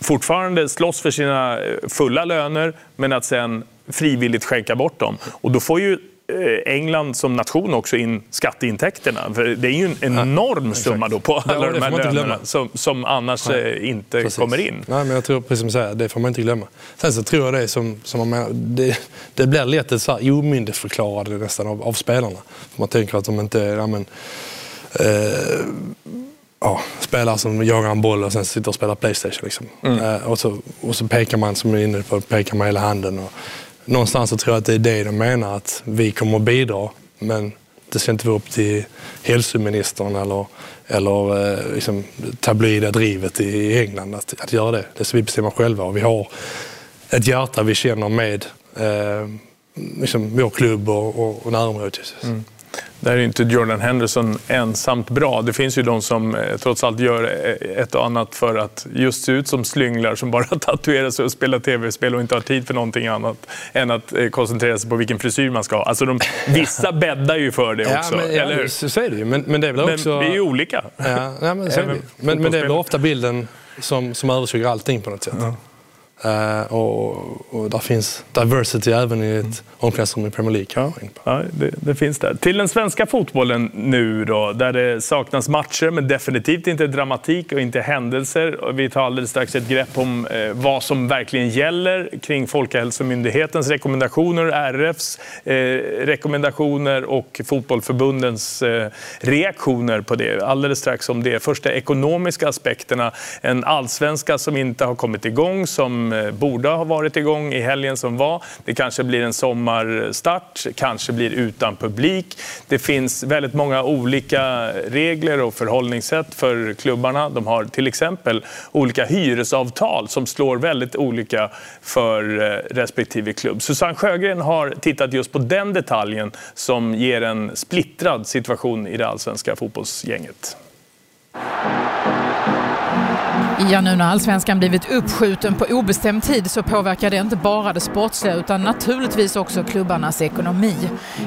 fortfarande slåss för sina eh, fulla löner men att sen frivilligt skänka bort dem. Och då får ju England som nation också in skatteintäkterna. För det är ju en enorm summa då på alla ja, de här lönerna som, som annars Nej, eh, inte precis. kommer in. Nej, men jag tror, precis som du säger, det får man inte glömma. Sen så tror jag det som, som man menar, det, det blir lätt ett så här omyndigförklarande nästan av, av spelarna. Man tänker att de inte... Ja, men, eh, ja, spelare som jagar en boll och sen sitter och spelar Playstation. Liksom. Mm. Eh, och, så, och så pekar man, som är inne på, pekar man hela handen. Och, någonstans så tror jag att det är det de menar, att vi kommer att bidra. Men det ska inte vara upp till hälsoministern eller, eller eh, liksom, tabloida drivet i England att, att göra det. Det ska vi bestämma själva och vi har ett hjärta vi känner med eh, liksom, vår klubb och, och, och närområdet. Mm. Där är inte Jordan Henderson ensamt bra. Det finns ju de som eh, trots allt gör eh, ett och annat för att just se ut som slynglar som bara <laughs> tatuerar sig och spelar tv-spel och inte har tid för någonting annat än att eh, koncentrera sig på vilken frisyr man ska ha. Alltså de, <laughs> vissa bäddar ju för det också, ja, men, eller hur? Så är det ju. Men, men det är väl också... Men vi är ju olika. Ja, ja men, så är det. Men, men det är väl ofta bilden som, som överskuggar allting på något sätt. Ja. Uh, och, och där finns diversity även i ett omklädningsrum i Premier League. Ja, det, det, finns där. Till den svenska fotbollen nu då, där det saknas matcher men definitivt inte dramatik och inte händelser. Vi tar alldeles strax ett grepp om eh, vad som verkligen gäller kring Folkhälsomyndighetens rekommendationer, RFs eh, rekommendationer och fotbollförbundens eh, reaktioner på det. Alldeles strax om det. Först de ekonomiska aspekterna. En allsvenska som inte har kommit igång, som som eh, borde ha varit igång i helgen som var. Det kanske blir en sommarstart, kanske blir utan publik. Det finns väldigt många olika regler och förhållningssätt för klubbarna. De har till exempel olika hyresavtal som slår väldigt olika för eh, respektive klubb. Susanne Sjögren har tittat just på den detaljen som ger en splittrad situation i det allsvenska fotbollsgänget. Ja, nu när allsvenskan blivit uppskjuten på obestämd tid så påverkar det inte bara det sportsliga utan naturligtvis också klubbarnas ekonomi.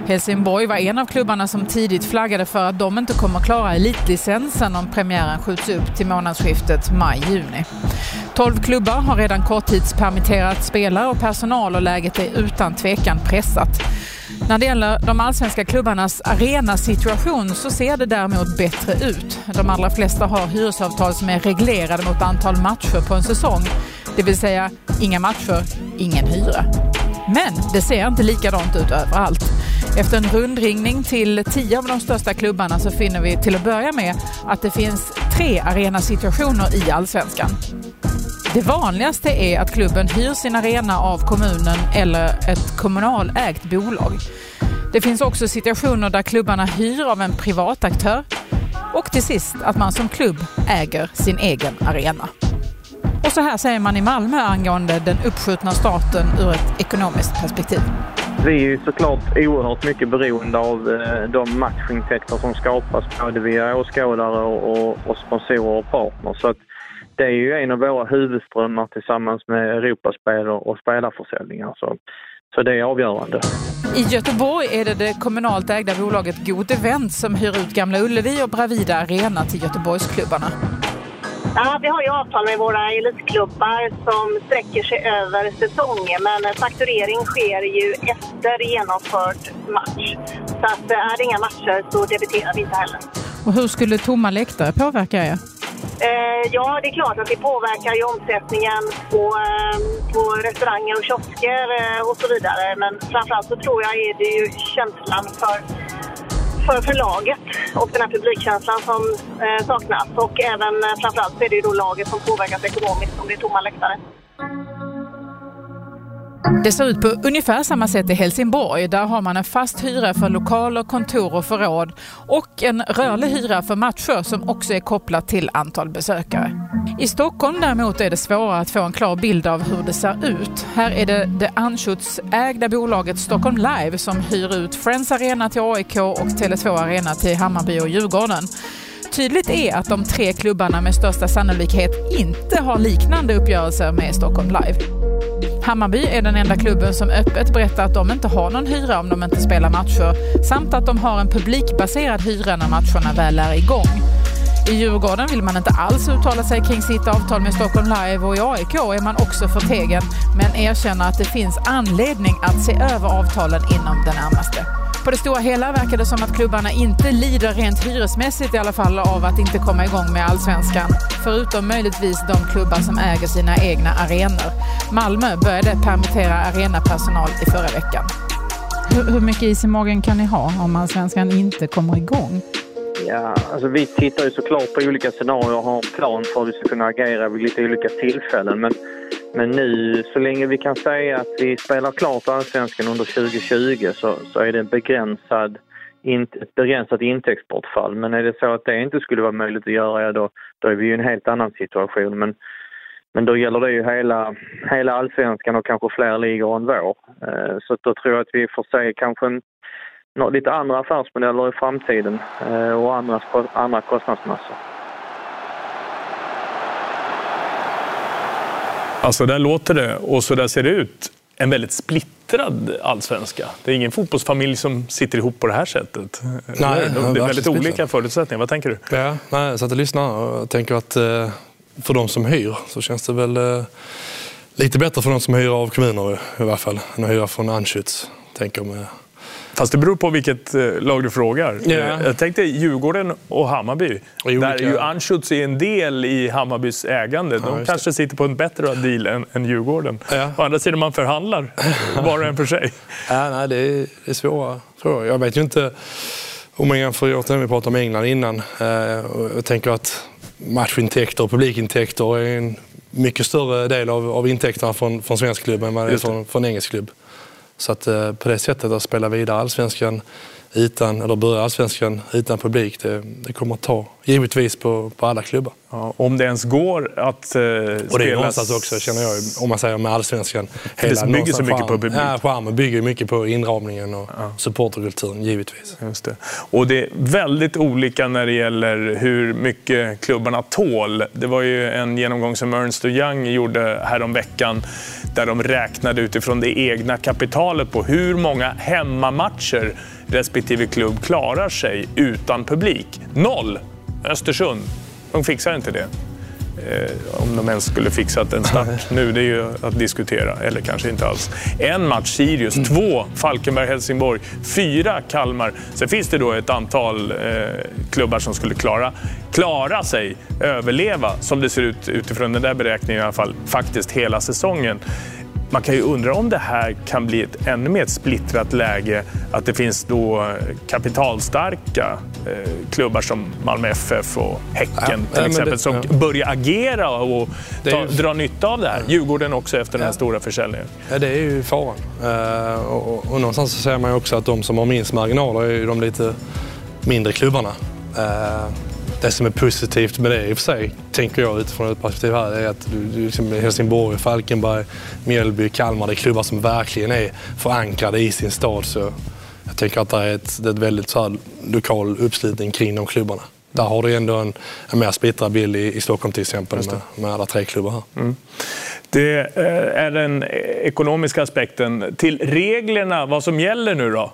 Helsingborg var en av klubbarna som tidigt flaggade för att de inte kommer klara elitlicensen om premiären skjuts upp till månadsskiftet maj-juni. 12 klubbar har redan korttidspermitterat spelare och personal och läget är utan tvekan pressat. När det gäller de allsvenska klubbarnas arenasituation så ser det däremot bättre ut. De allra flesta har hyresavtal som är reglerade mot antal matcher på en säsong. Det vill säga inga matcher, ingen hyra. Men det ser inte likadant ut överallt. Efter en rundringning till tio av de största klubbarna så finner vi till att börja med att det finns tre arenasituationer i allsvenskan. Det vanligaste är att klubben hyr sin arena av kommunen eller ett kommunalägt bolag. Det finns också situationer där klubbarna hyr av en privat aktör och till sist att man som klubb äger sin egen arena. Och så här säger man i Malmö angående den uppskjutna starten ur ett ekonomiskt perspektiv. Vi är ju såklart oerhört mycket beroende av eh, de matchintäkter som skapas både via åskådare och, och sponsorer och partners. Så att det är ju en av våra huvudströmmar tillsammans med Europaspel och spelarförsäljningar. Så, så det är avgörande. I Göteborg är det det kommunalt ägda bolaget God Event som hyr ut Gamla Ullevi och Bravida Arena till Göteborgsklubbarna. Ja, vi har ju avtal med våra elitklubbar som sträcker sig över säsongen men fakturering sker ju efter genomförd match. Så att är det inga matcher så debiterar vi inte heller. Och hur skulle tomma läktare påverka er? Eh, ja, det är klart att det påverkar ju omsättningen på, eh, på restauranger och kiosker eh, och så vidare. Men framförallt så tror jag är det ju känslan för, för förlaget och den här publikkänslan som eh, saknas. Och även eh, framförallt så är det ju då laget som påverkas ekonomiskt om det är tomma läktare. Det ser ut på ungefär samma sätt i Helsingborg. Där har man en fast hyra för lokaler, kontor och förråd och en rörlig hyra för matcher som också är kopplat till antal besökare. I Stockholm däremot är det svårare att få en klar bild av hur det ser ut. Här är det det Anschutz-ägda bolaget Stockholm Live som hyr ut Friends Arena till AIK och Tele2 Arena till Hammarby och Djurgården. Tydligt är att de tre klubbarna med största sannolikhet inte har liknande uppgörelser med Stockholm Live. Hammarby är den enda klubben som öppet berättar att de inte har någon hyra om de inte spelar matcher samt att de har en publikbaserad hyra när matcherna väl är igång. I Djurgården vill man inte alls uttala sig kring sitt avtal med Stockholm Live och i AIK är man också förtegen men erkänner att det finns anledning att se över avtalen inom den närmaste. På det stora hela verkar det som att klubbarna inte lider rent hyresmässigt i alla fall av att inte komma igång med allsvenskan. Förutom möjligtvis de klubbar som äger sina egna arenor. Malmö började permittera arenapersonal i förra veckan. Hur, hur mycket is i magen kan ni ha om allsvenskan inte kommer igång? Ja, alltså vi tittar ju såklart på olika scenarier och har en plan för hur vi ska kunna agera vid lite olika tillfällen. Men men nu, så länge vi kan säga att vi spelar klart allsvenskan under 2020 så, så är det en begränsad, in, ett begränsat intäktsbortfall. Men är det så att det inte skulle vara möjligt att göra, ja, då, då är vi i en helt annan situation. Men, men då gäller det ju hela, hela allsvenskan och kanske fler ligor än vår. Eh, så då tror jag att vi får se kanske en, lite andra affärsmodeller i framtiden eh, och andra, andra kostnadsmassor. Alltså där låter det och så där ser det ut. En väldigt splittrad allsvenska. Det är ingen fotbollsfamilj som sitter ihop på det här sättet. Nej, det är väldigt olika förutsättningar. Vad tänker du? Ja, nej, jag satt och lyssnade och tänker att eh, för de som hyr så känns det väl eh, lite bättre för de som hyr av kommuner i varje fall, än att hyra från Anschütz. Tänker med. Fast det beror på vilket eh, lag du frågar. Ja. Eh, Jag tänkte Djurgården och Hammarby. Och Där ju Anschutz är en del i Hammarbys ägande. De just kanske sitter på en bättre deal än, än Djurgården. Ja. Å andra sidan, man förhandlar <laughs> var och en för sig. Ja, nej, det är, det är svåra frågor. Jag vet ju inte om man jämför återigen, vi pratade om England innan. Eh, jag tänker att matchintäkter och publikintäkter är en mycket större del av, av intäkterna från, från svensk klubb än vad det är det. från, från engelsk klubb. Så att eh, på det sättet att spela vidare allsvenskan utan, eller börja allsvenskan utan publik, det, det kommer att ta givetvis på, på alla klubbar. Ja, om det ens går att eh, Och det är någonstans också, känner jag, om man säger med allsvenskan. det bygger så mycket på publik. Ja, charmen bygger mycket på inramningen och supporterkulturen, givetvis. Just det. Och det är väldigt olika när det gäller hur mycket klubbarna tål. Det var ju en genomgång som Ernst Young gjorde häromveckan där de räknade utifrån det egna kapitalet på hur många hemmamatcher respektive klubb klarar sig utan publik. Noll! Östersund, de fixar inte det. Eh, om de ens skulle fixat en start <laughs> nu, det är ju att diskutera. Eller kanske inte alls. En match Sirius, två Falkenberg-Helsingborg, fyra Kalmar. Sen finns det då ett antal eh, klubbar som skulle klara, klara sig, överleva, som det ser ut utifrån den där beräkningen i alla fall, faktiskt hela säsongen. Man kan ju undra om det här kan bli ett ännu mer splittrat läge. Att det finns då kapitalstarka eh, klubbar som Malmö FF och Häcken Ja, till exempel det- som ja. börjar agera och ta, ju- dra nytta av det här. Djurgården också efter den här stora försäljningen. Ja, det är ju faran. Eh, och, och, någonstans så ser man ju också att de som har minst marginaler är ju de lite mindre klubbarna. Eh, det som är positivt med det i och för sig, tänker jag utifrån ett perspektiv här, är att liksom Helsingborg, Falkenberg, Mjällby, Kalmar, det är klubbar som verkligen är förankrade i sin stad. Så jag tänker att det är ett, det är ett väldigt så här, lokal uppslutning kring de klubbarna. Där har du ändå en, en mer splittrad bild i, i Stockholm till exempel med, med alla tre klubbar här. Det eh, är den ekonomiska aspekten. Till reglerna, vad som gäller nu då?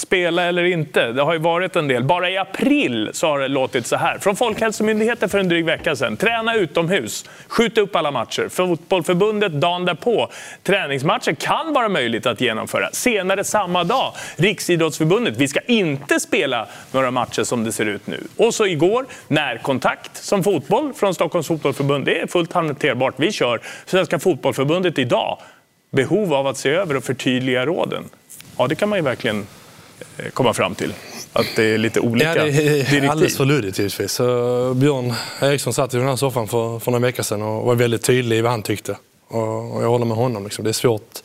Spela eller inte? Det har ju varit en del. Bara i april så har det låtit så här. Från Folkhälsomyndigheten för en dryg vecka sedan. Träna utomhus. Skjut upp alla matcher. Fotbollförbundet dagen därpå. Träningsmatcher kan vara möjligt att genomföra. Senare samma dag. Riksidrottsförbundet. Vi ska inte spela några matcher som det ser ut nu. Och så igår, närkontakt som fotboll från Stockholms fotbollförbund. Det är fullt hanterbart. Vi kör. Svenska fotbollförbundet idag. Behov av att se över och förtydliga råden. Ja, det kan man ju verkligen komma fram till. Att det är lite olika Ja, det är direktiv. <laughs> alldeles för luddigt givetvis. Så Björn Eriksson satt i den här soffan för, för några veckor sedan och var väldigt tydlig i vad han tyckte. Och, och jag håller med honom. Liksom. Det är svårt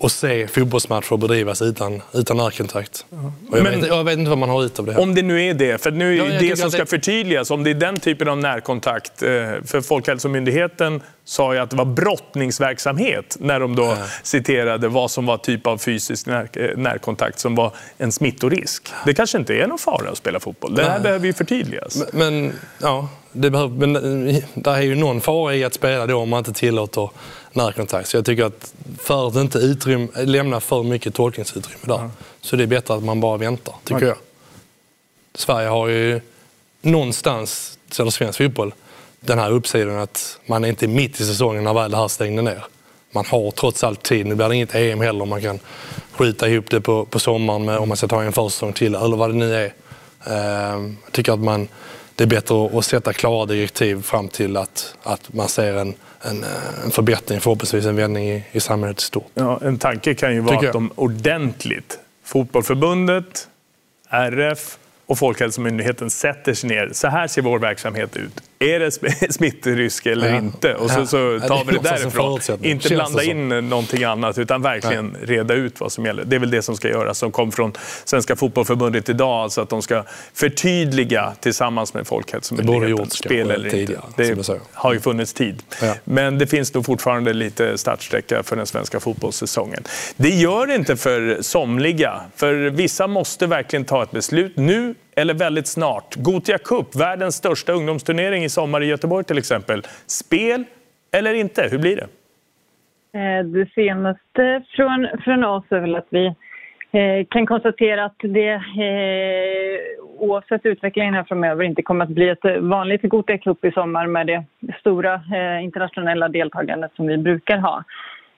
att se fotbollsmatcher bedrivas utan, utan närkontakt. Och jag, Men- vet, jag vet inte vad man har ut av det. här. Om det nu är det, för nu är Ja, det som ska det- förtydligas, om det är den typen av närkontakt. eh, För Folkhälsomyndigheten sa ju att det var brottningsverksamhet när de då citerade vad som var typ av fysisk när, eh, närkontakt som var en smittorisk. Det kanske inte är någon fara att spela fotboll. Det här Nej. behöver ju förtydligas. Men, ja, det behöver, men eh, det är ju någon fara i att spela då om man inte tillåter närkontakt. Så jag tycker att för att inte utrym, lämna för mycket tolkningsutrymme där, så det är bättre att man bara väntar, tycker Okej. jag. Sverige har ju någonstans, eller svensk fotboll, den här uppsidan att man är inte mitt i säsongen när väl det här stängde ner. Man har trots allt tid. Nu blir det inget EM heller. Man kan skjuta ihop det på, på sommaren med, om man ska ta en försäsong till eller vad det nu är. Ehm, Jag tycker att man, det är bättre att, sätta klara direktiv fram till att, att man ser en, en, eh, en förbättring, förhoppningsvis en vändning i, i samhället i stort. Ja, en tanke kan ju vara att de ordentligt, Fotbollförbundet, RF och Folkhälsomyndigheten sätter sig ner. Så här ser vår verksamhet ut. Är det sm- <laughs> smittrisk eller Ja. inte? Och så, Ja. så Ja, tar vi det därifrån. Inte blanda in någonting annat utan verkligen reda ut vad som gäller. Det är väl det som ska göras som kom från Svenska Fotbollförbundet idag. Alltså att de ska förtydliga tillsammans med Folkhälsomyndigheten. Spel eller tidigare, inte. Det har ju funnits tid. Ja. Men det finns nog fortfarande lite startsträcka för den svenska fotbollssäsongen. Det gör det inte för somliga. För vissa måste verkligen ta ett beslut nu eller väldigt snart. Gotia Cup, världens största ungdomsturnering i sommar i Göteborg till exempel. Spel eller inte? Hur blir det? Eh, det senaste från, från oss är väl att vi eh, kan konstatera att det eh, oavsett utvecklingen här framöver inte kommer att bli ett vanligt Gothia Cup i sommar med det stora eh, internationella deltagandet som vi brukar ha.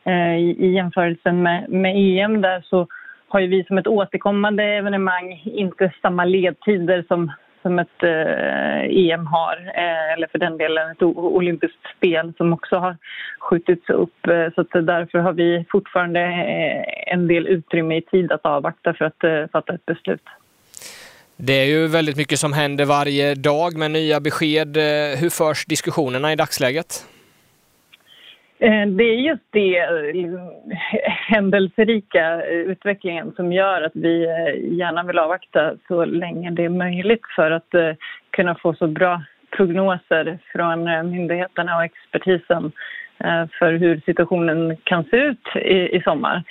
Eh, i, I jämförelse med, med EM där så har ju vi som ett återkommande evenemang inte samma ledtider som som ett eh, EM har, eh, eller för den delen ett olympiskt spel som också har skjutits upp. Eh, så att därför har vi fortfarande eh, en del utrymme i tid att avvakta för att eh, fatta ett beslut. Det är ju väldigt mycket som händer varje dag med nya besked. Eh, hur förs diskussionerna i dagsläget? Eh, det är just det eh, händelserika utvecklingen som gör att vi eh, gärna vill avvakta så länge det är möjligt för att kunna få så bra prognoser från myndigheterna och expertisen för hur situationen kan se ut i, sommar.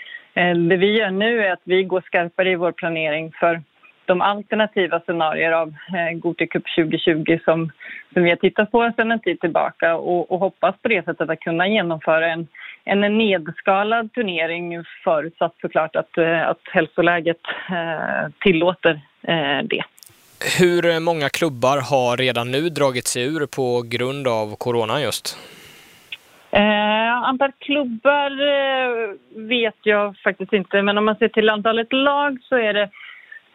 Det vi gör nu är att vi går skarpare i vår planering för de alternativa scenarier av eh, Gothia Cup 2020 som, som vi har tittat på sedan en tid tillbaka och, och hoppas på det sättet att kunna genomföra en, en nedskalad turnering förutsatt såklart att, eh, att hälsoläget eh, tillåter det. Hur många klubbar har redan nu dragit sig ur på grund av corona just? Eh, antal klubbar eh, vet jag faktiskt inte, men om man ser till antalet lag så är det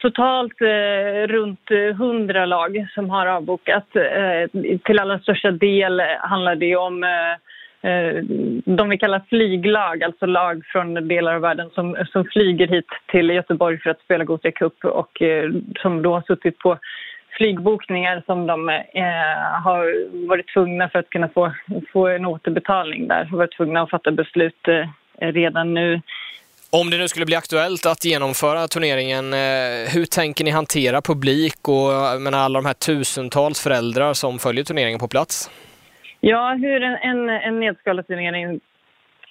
totalt eh, runt eh, 100 lag som har avbokat. Eh, till allra största del handlar det om eh, eh, de vi kallar flyglag, alltså lag från delar av världen som, som flyger hit till Göteborg för att spela Gothia Cup och eh, som då har suttit på flygbokningar som de eh, har varit tvungna för att kunna få, få en återbetalning där. Har varit tvungna att fatta beslut eh, redan nu om det nu skulle bli aktuellt att genomföra turneringen, eh, hur tänker ni hantera publik och menar, alla de här tusentals föräldrar som följer turneringen på plats? Ja, hur en, en, en nedskalad turnering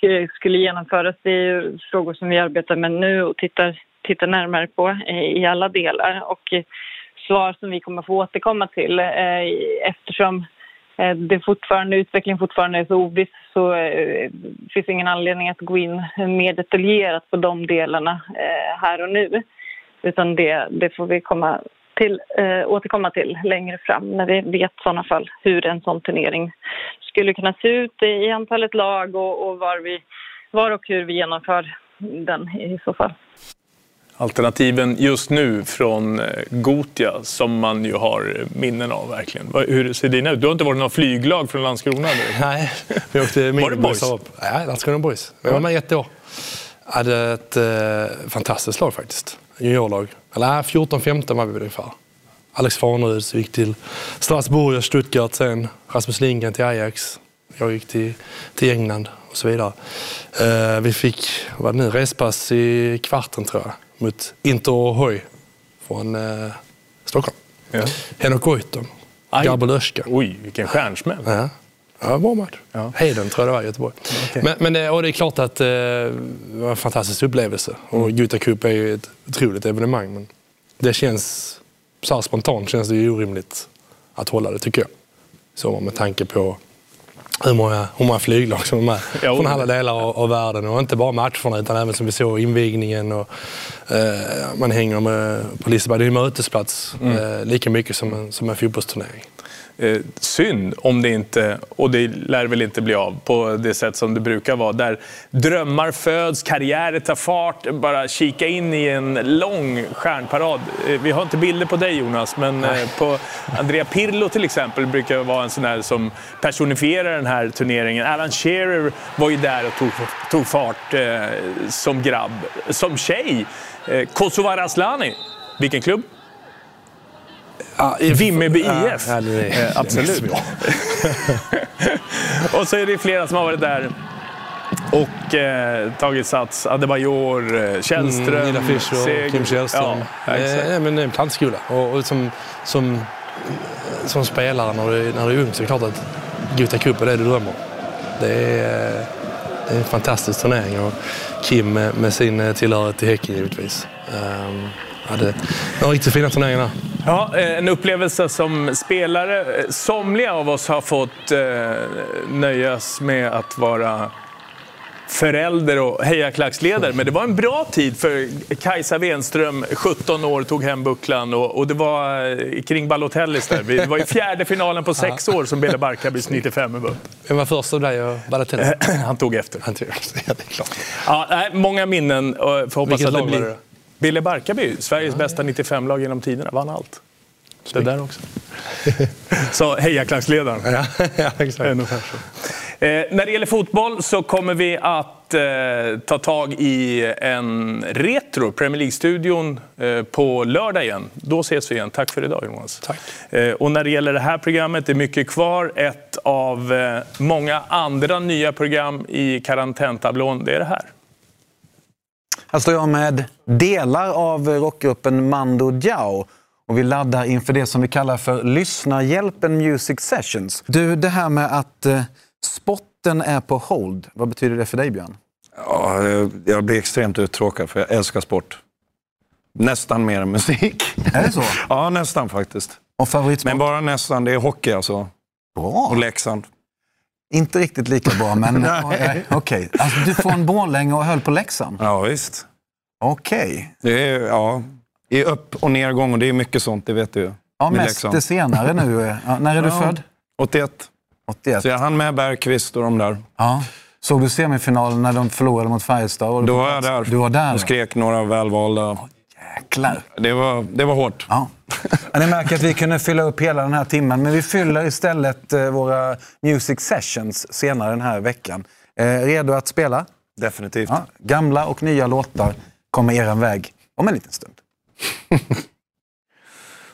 eh, skulle genomföras, det är ju frågor som vi arbetar med nu och tittar, tittar närmare på eh, i alla delar. Och svar som vi kommer få återkomma till eftersom Eh, det är fortfarande, utvecklingen fortfarande är så oviss så eh, finns ingen anledning att gå in mer detaljerat på de delarna eh, här och nu. Utan det, det får vi komma till, eh, återkomma till längre fram när vi vet i sådana fall hur en sån turnering skulle kunna se ut i antalet lag och, och var, vi, var och hur vi genomför den i så fall alternativen just nu från eh, Gotia som man ju har minnen av verkligen. Hur ser dina ut? Du har inte varit någon flyglag från Landskrona nu? <laughs> Nej, vi åkte Var det Boys? Ja, Landskrona Boys. Jag var med ett år. hade ett eh, fantastiskt lag faktiskt. Juniorlag. Eller 14-15 var vi ungefär. Alex Farnerud gick till Strasbourg och Stuttgart sen. Rasmus Lindgren till Ajax. Jag gick till, till England och så vidare. Eh, vi fick, vad nu, respass i kvarten tror jag mot Inter Hoj från eh, Stockholm. Ja. Henok Goitom, Gabel Öska. Oj, vilken stjärnsmäll. Ja. Ja, bra match. Ja. Heden tror jag det var i Göteborg. Okay. Men, men det, och det är klart att eh, det var en fantastisk upplevelse. Och mm. Gothia Cup är ju ett otroligt evenemang. Men det känns, så spontant känns det ju orimligt att hålla det tycker jag. Så med tanke på hur många, hur många flyglag som är med jo. från alla delar av, av, världen. Och inte bara matcherna utan även som vi såg invigningen. Och, eh, man hänger med på Liseberg. Det är en mötesplats mm. eh, lika mycket som en, som en fotbollsturnering eh, synd om det inte, och det lär väl inte bli av på det sätt som det brukar vara, där drömmar föds, karriärer tar fart. Bara kika in i en lång stjärnparad. Eh, vi har inte bilder på dig Jonas, men eh, på Andrea Pirlo till exempel brukar vara en sån här som personifierar den här turneringen. Alan Shearer var ju där och tog, tog fart eh, som grabb. Som tjej, eh, Kosovare Asllani. Vilken klubb? Ja, Vimmerby IF. Ja, eh, absolut. <laughs> och så är det flera som har varit där och eh, tagit sats. Adebayor, eh, Källström, mm, Nilla Fischer, Seger. Kim Källström. Ja, eh, men en plantskola. Och, och som, som, som spelare när du, när du är ung så är det klart att Gothia Cup är det du drömmer Det är, eh, det är en fantastisk turnering och Kim med, med sin tillhörighet till Häcken givetvis. Um, hade några riktigt fina turneringar Ja, eh, en upplevelse som spelare. Somliga av oss har fått eh, nöjas med att vara förälder och hejaklacksledare. Men det var en bra tid för Kajsa Wenström, 17 år, tog hem bucklan och, och det var eh, kring Balotellis där. Det var i fjärde finalen på sex år som Bele Barkabis 95 var upp. Vem var först av dig och Balotelli? <clears throat> Han tog efter. Han tog efter, ja det är klart. Ja, många minnen. och Får hoppas Vilket att det lag var det? Bille Barkarby, Sveriges bästa 95-lag genom tiderna, vann allt. Det där också. <laughs> Så hejaklacksledaren. Ja, <laughs> ja, exakt. Ungefär så. Eh, när det gäller fotboll så kommer vi att eh, ta tag i en retro, Premier League-studion, eh, på lördag igen. Då ses vi igen. Tack för idag Jonas. Tack. Eh, och när det gäller det här programmet, det är mycket kvar. Ett av eh, många andra nya program i karantäntablån, det är det här. Här står jag med delar av rockgruppen Mando Diao. Och vi laddar inför det som vi kallar för Lyssnarhjälpen Music Sessions. Du, det här med att eh, spotten är på hold, vad betyder det för dig Björn? Ja, jag blir extremt uttråkad för jag älskar sport. Nästan mer än musik. Är det så? <laughs> ja, nästan faktiskt. Och favoritsport? Men bara nästan. Det är hockey alltså. Bra! Och Leksand. Inte riktigt lika bra, men <laughs> okej. Alltså, du får en Borlänge och höll på Leksand? Ja, visst. Okej. Det är, ja, i upp och nedgång och det är mycket sånt, det vet du ju. Ja, mest Leksand. det senare nu. <laughs> Ja, när är du Ja. född? 81. 81. Så jag hann med Bergqvist och de där. Ja. Såg du semifinalen när de förlorade mot Färjestad? Och Då var jag där. Du var där? Och skrek några välvalda. Jäklar. Det var, det var hårt. Ja. Ja, Ni märker att vi kunde fylla upp hela den här timmen, men vi fyller istället eh, våra music sessions senare den här veckan. Eh, redo att spela? Definitivt. Ja. Gamla och nya låtar kommer er väg om en liten stund. <laughs>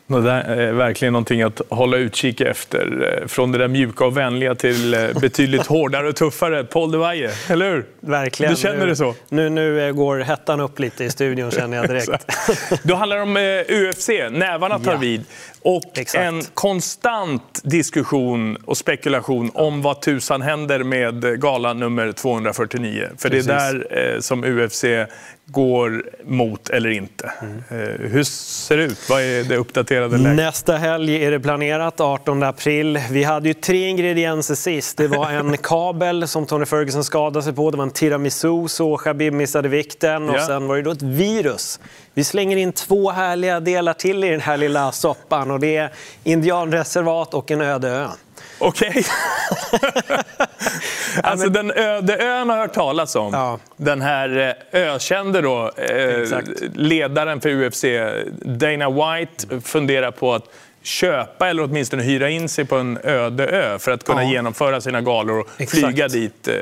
Det där är verkligen någonting att hålla utkik efter. Eh, Från det där mjuka och vänliga till eh, betydligt <laughs> hårdare och tuffare. Paul de Valle, eller hur? Verkligen. Du känner nu, det så? Nu, nu eh, går hettan upp lite i studion känner jag direkt. <laughs> Då handlar det om UFC, nävarna tar Ja. vid. Och Exakt. en konstant diskussion och spekulation om vad tusan händer med gala nummer 249. För Precis. det är där som UFC går mot eller inte. Mm. Hur ser det ut? Vad är det uppdaterade läget? Nästa helg är det planerat, 18 april. Vi hade ju tre ingredienser sist. Det var en <laughs> kabel som Tony Ferguson skadade sig på. Det var en tiramisu så Khabib missade vikten. Och Ja. sen var det då ett virus. Vi slänger in två härliga delar till i den här lilla soppan. Och det är indianreservat och en öde ö. Okej. <laughs> <laughs> alltså den öde ön har jag hört talas om. Den här eh, ökände då, eh, ledaren för UFC, Dana White, funderar på att köpa eller åtminstone hyra in sig på en öde ö för att kunna Ja. genomföra sina galor och Exakt. flyga dit eh,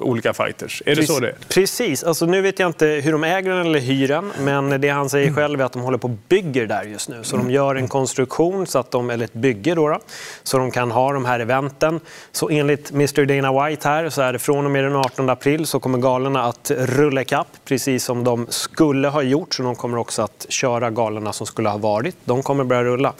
olika fighters. Är det så det är? Precis. Alltså, nu vet jag inte hur de äger den eller hyr den, men det han säger själv är att de håller på och bygger där just nu. Så de gör en konstruktion, så att de, eller ett bygge då, då, så de kan ha de här eventen. Så enligt Mr Dana White här så är det från och med den 18 april så kommer galorna att rulla ikapp precis som de skulle ha gjort. Så de kommer också att köra galorna som skulle ha varit. De kommer börja rulla.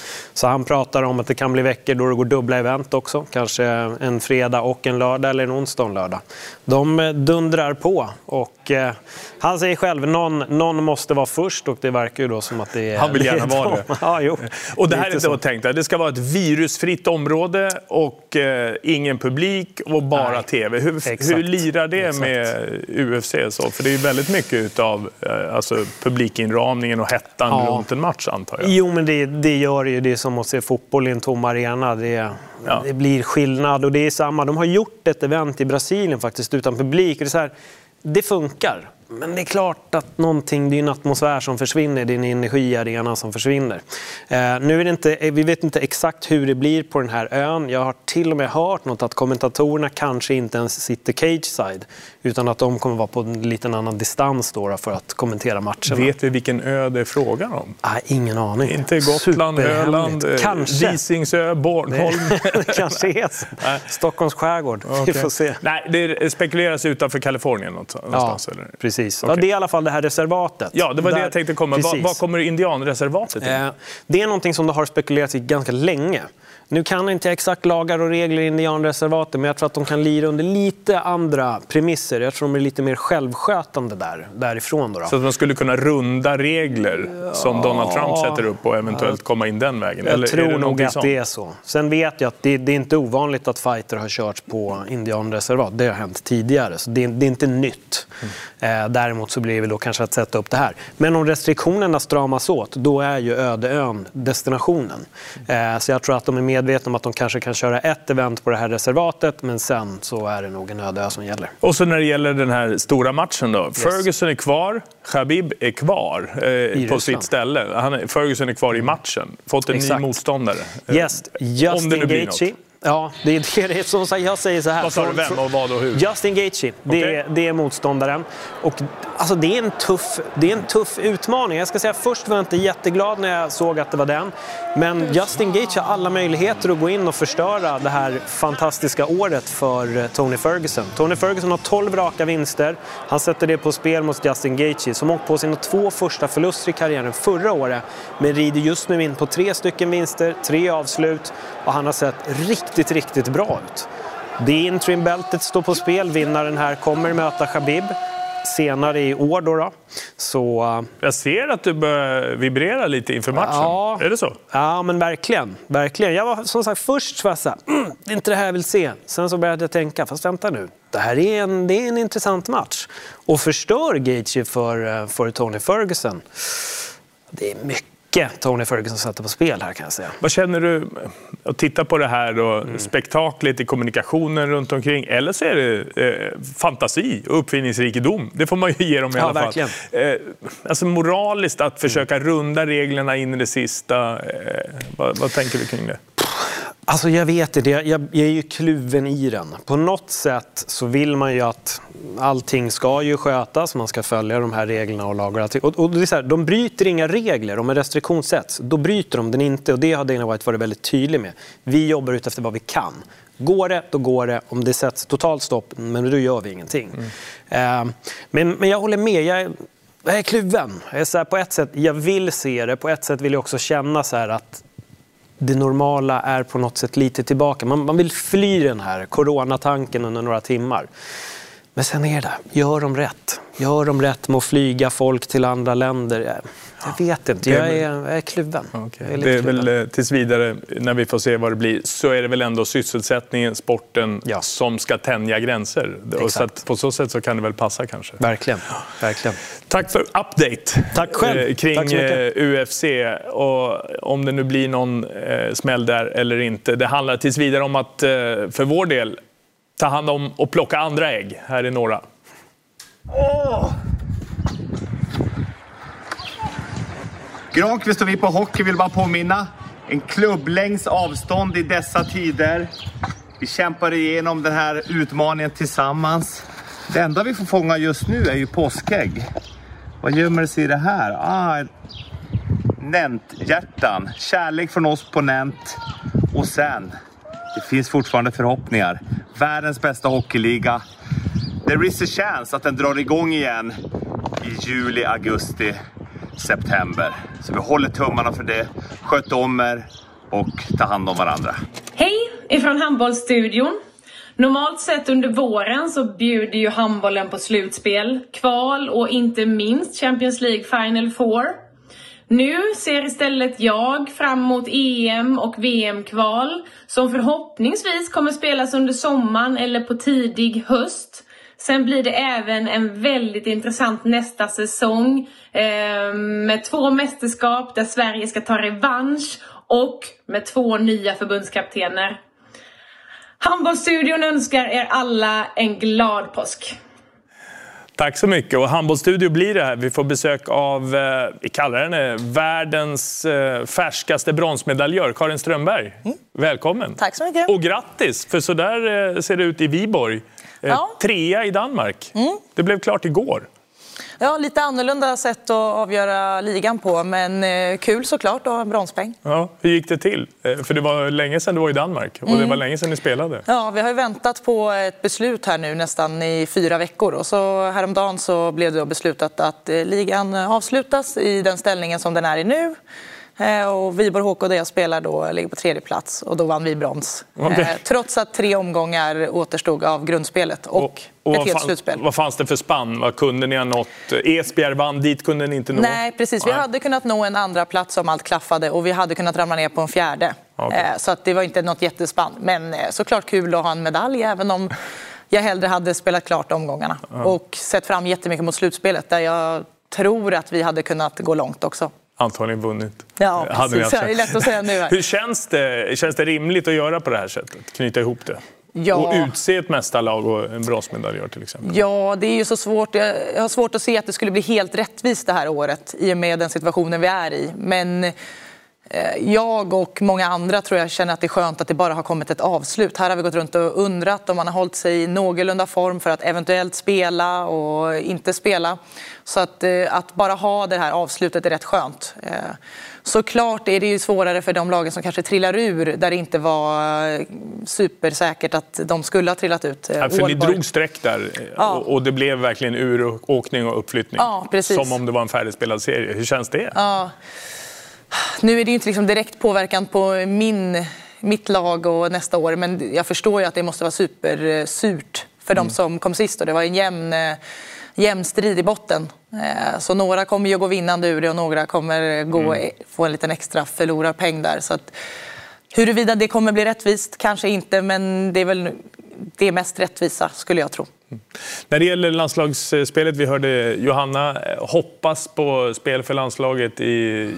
Så han pratar om att det kan bli veckor då det går dubbla event också. Kanske en fredag och en lördag eller en onsdag och en lördag. De eh, dundrar på och eh, han säger själv någon, någon måste vara först och det verkar ju då som att det är... Han vill gärna <laughs> vara de. det. Ja, jo. Och det här är så. då tänkt det ska vara ett virusfritt område och eh, ingen publik och bara Nej, tv. Hur, exakt. hur lirar det Exakt. med UFC? Så? För det är väldigt mycket av eh, alltså, publikinramningen och hettan Ja. runt en match antar jag. Jo, men det, det gör det ju. Det är som att se fotboll i en tom arena. Det, det blir skillnad och det är samma. De har gjort ett event i Brasilien faktiskt utan publik. Det, är så här, det funkar. Men det är klart att någonting, det är en atmosfär som försvinner, det är en energi i arenan som försvinner. Eh, nu är det inte, eh, vi vet inte exakt hur det blir på den här ön. Jag har till och med hört något att kommentatorerna kanske inte ens sitter cage side utan att de kommer vara på en liten annan distans då, för att kommentera matcherna. Vet vi vilken ö det är frågan om? Nej, ingen aning. Inte Gotland. Öland, eh, Kanske. Visingsö, Bornholm? <laughs> Kanske är så. <laughs> Stockholms skärgård. Vi Okej. får se. Nej, det spekuleras utanför Kalifornien någonstans. eller? precis. Precis. Ja, det är i alla fall det här reservatet. Ja, det var Där- det jag tänkte komma. Vad, Precis. vad kommer indianreservatet till? Eh, Det är någonting som det har spekulerats i ganska länge. Nu kan inte exakt lagar och regler i indianreservatet men jag tror att de kan lira under lite andra premisser. Jag tror de är lite mer självskötande där, därifrån. Då då. Så att man skulle kunna runda regler som Donald Trump sätter upp och eventuellt komma in den vägen? Jag Eller tror nog att det är så. Sen vet jag att det, det är inte ovanligt att fighter har kört på indianreservat. Det har hänt tidigare, så det, det är inte nytt. Eh, däremot så blir det då kanske att sätta upp det här. Men om restriktionerna stramas åt, då är ju Ödeön destinationen. Eh, så jag tror att de är medvetna om att de kanske kan köra ett event på det här reservatet, men sen så är det nog en öde som gäller. Och så när det gäller den här stora matchen då. Ferguson är kvar, Khabib är kvar eh, på sitt ställe. Han Ferguson är kvar i matchen. Fått en Exakt. ny motståndare. Eh, Yes, Justin nu blir Gaethje. Ja, det är det. som jag säger så här. Vad sa du, vem och vad och hur? Justin Gaethje, det, är, det är motståndaren. Och, alltså, det, är en tuff, det är en tuff utmaning. Jag ska säga, först var jag inte jätteglad när jag såg att det var den. Men Justin Gaethje har alla möjligheter att gå in och förstöra det här fantastiska året för eh, Tony Ferguson. Tony Ferguson har 12 raka vinster. Han sätter det på spel mot Justin Gaethje som åkt på sina två första förluster i karriären förra året. Men rider just nu in på tre stycken vinster, tre avslut och han har sett riktigt, riktigt bra ut. Det interim-bältet står på spel. Vinnaren här kommer möta Khabib senare i år. Då då. Så, eh, Jag ser att du börjar vibrera lite inför matchen. Ja. Är det så? Ja, men verkligen. verkligen. Jag var som sagt först var jag så här, mm, det är inte det här jag vill se. Sen så började jag tänka, fast vänta nu. Det här är en, det är en intressant match. Och förstör Gaethje för, eh, för Tony Ferguson. Det är mycket Tony Ferguson sätter på spel här kan jag säga. Vad känner du att titta på det här och Mm. spektaklet i kommunikationen runt omkring? Eller så är det eh, fantasi och uppfinningsrikedom. Det får man ju ge dem i Ja, alla fall. verkligen. Eh, alltså moraliskt att försöka runda reglerna in i det sista. Eh, vad, vad tänker du kring det? Alltså jag vet inte, jag, jag, jag är ju kluven i den. På något sätt så vill man ju att allting ska ju skötas, man ska följa de här reglerna och lagar och. Och, det är så här, de bryter inga regler, om en restriktion sätts, då bryter de den inte. Och det har Dana White varit väldigt tydlig med. Vi jobbar ut efter vad vi kan. Går det, då går det. Om det sätts totalt stopp, men då gör vi ingenting. Eh, men, men jag håller med. Jag, är- jag är kluven. Jag är så här, på ett sätt, jag vill se det. På ett sätt vill jag också känna så här att det normala är på något sätt lite tillbaka. Man, man vill fly den här coronatanken under några timmar. Men sen är det, gör de rätt? Gör de rätt med att flyga folk till andra länder? Eh, jag, vet inte, jag är, jag är kluven. Jag är Det är kluven. väl eh, tills vidare, när vi får se vad det blir, så är det väl ändå sysselsättningen, sporten som ska tänja gränser. Och så att på så sätt så kan det väl passa kanske. Verkligen. Verkligen. Tack för update Tack själv. eh, kring Tack eh, UFC och om det nu blir någon smäll där eller inte. Det handlar tills vidare om att för vår del ta hand om och plocka andra ägg. Här är några. Granqvist och vi på Hockey vill bara påminna. En klubblängds avstånd i dessa tider. Vi kämpar igenom den här utmaningen tillsammans. Det enda vi får fånga just nu är ju påskägg. Vad gömmer sig i det här? Ah, Nent-hjärtan. Kärlek från oss på Nent. Och sen, det finns fortfarande förhoppningar. Världens bästa hockeyliga. There is a chance att den drar igång igen i juli, augusti, september. Så vi håller tummarna för det. Sköt om er och ta hand om varandra. Hej ifrån Handbollsstudion. Normalt sett under våren så bjuder ju handbollen på slutspel, kval och inte minst Champions League Final Four. Nu ser istället jag fram emot EM och VM-kval som förhoppningsvis kommer spelas under sommaren eller på tidig höst. Sen blir det även en väldigt intressant nästa säsong eh, med två mästerskap där Sverige ska ta revansch och med två nya förbundskaptener. Handbollsstudion önskar er alla en glad påsk. Tack så mycket. Och Handbollsstudio blir det här. Vi får besök av, eh, vi kallar henne världens eh, färskaste bronsmedaljör, Karin Strömberg. Välkommen. Tack så mycket. Och grattis, för så där eh, ser det ut i Viborg. Ja. Trea i Danmark. Det blev klart igår. Ja, lite annorlunda sätt att avgöra ligan på, men eh, kul såklart att ha en bronspeng. Ja, hur gick det till? Eh, för det var länge sedan du var i Danmark och det Mm. var länge sedan ni spelade. Ja, vi har ju väntat på ett beslut här nu nästan i fyra veckor och så häromdagen så blev det då beslutat att eh, ligan avslutas i den ställningen som den är i nu. Eh, Och Viborg HK där jag spelar då ligger på tredje plats och då vann vi brons. Okej. Eh, Trots att tre omgångar återstod av grundspelet och, Och ett vad, helt fann, slutspel. vad fanns det för spann? Vad kunde ni ha nått? Esbjerg vann, dit kunde ni inte nå? Nej, precis. Vi Nej. hade kunnat nå en andra plats om allt klaffade och vi hade kunnat ramla ner på en fjärde. Okej. Eh, Så att det var inte något jättespann. Men såklart kul att ha en medalj även om jag hellre hade spelat klart omgångarna. Ja. Och sett fram jättemycket mot slutspelet där jag tror att vi hade kunnat gå långt också. Antagligen vunnit. Ja, Hade ni precis. Det är lätt att säga nu här. Hur känns det? Känns det rimligt att göra på det här sättet? Knyta ihop det? Ja. Och utse ett mästarlag och en bronsmedaljör till exempel? Ja, det är ju så svårt. Jag har svårt att se att det skulle bli helt rättvist det här året i och med den situationen vi är i. Men eh, jag och många andra tror jag känner att det är skönt att det bara har kommit ett avslut. Här har vi gått runt och undrat om man har hållit sig i någorlunda form för att eventuellt spela och inte spela. Så att, eh, att bara ha det här avslutet är rätt skönt. Eh, Såklart är det ju svårare för de lagen som kanske trillar ur där det inte var eh, supersäkert att de skulle ha trillat ut. Eh, Ja, för ni drog streck där eh, Ja. och det blev verkligen uråkning och uppflyttning. Ja, precis. Som om det var en färdigspelad serie. Hur känns det? Ja. Nu är det ju inte liksom direkt påverkan på min, mitt lag och nästa år men jag förstår ju att det måste vara supersurt för Mm. de som kom sist och det var en jämn, jämn strid i botten. Eh, Så några kommer ju gå vinnande ur det och några kommer gå, Mm. få en liten extra förlorarpeng där. Så att, huruvida det kommer bli rättvist, kanske inte, men det är väl det mest rättvisa skulle jag tro. När det gäller landslagsspelet, vi hörde Johanna eh, hoppas på spel för landslaget i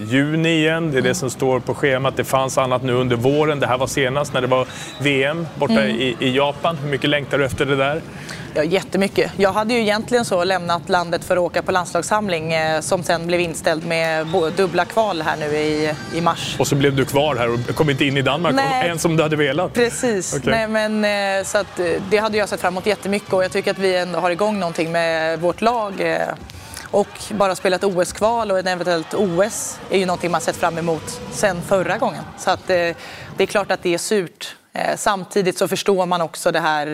juni igen. Det är det som står på schemat. Det fanns annat nu under våren. Det här var senast när det var VM borta Mm. i, i Japan. Hur mycket längtar du efter det där? Ja, jättemycket. Jag hade ju egentligen så lämnat landet för att åka på landslagssamling eh, som sen blev inställd med dubbla kval här nu i, i mars. Och så blev du kvar här och kom inte in i Danmark Nej. ens om du hade velat. Precis. Okej. Nej, men, eh, så att, eh, det hade jag sett fram emot jättemycket och jag tycker att vi ändå har igång någonting med vårt lag. eh, Och bara spela ett OS-kval och ett eventuellt OS är ju någonting man sett fram emot sen förra gången. Så att, det är klart att det är surt. Samtidigt så förstår man också det här,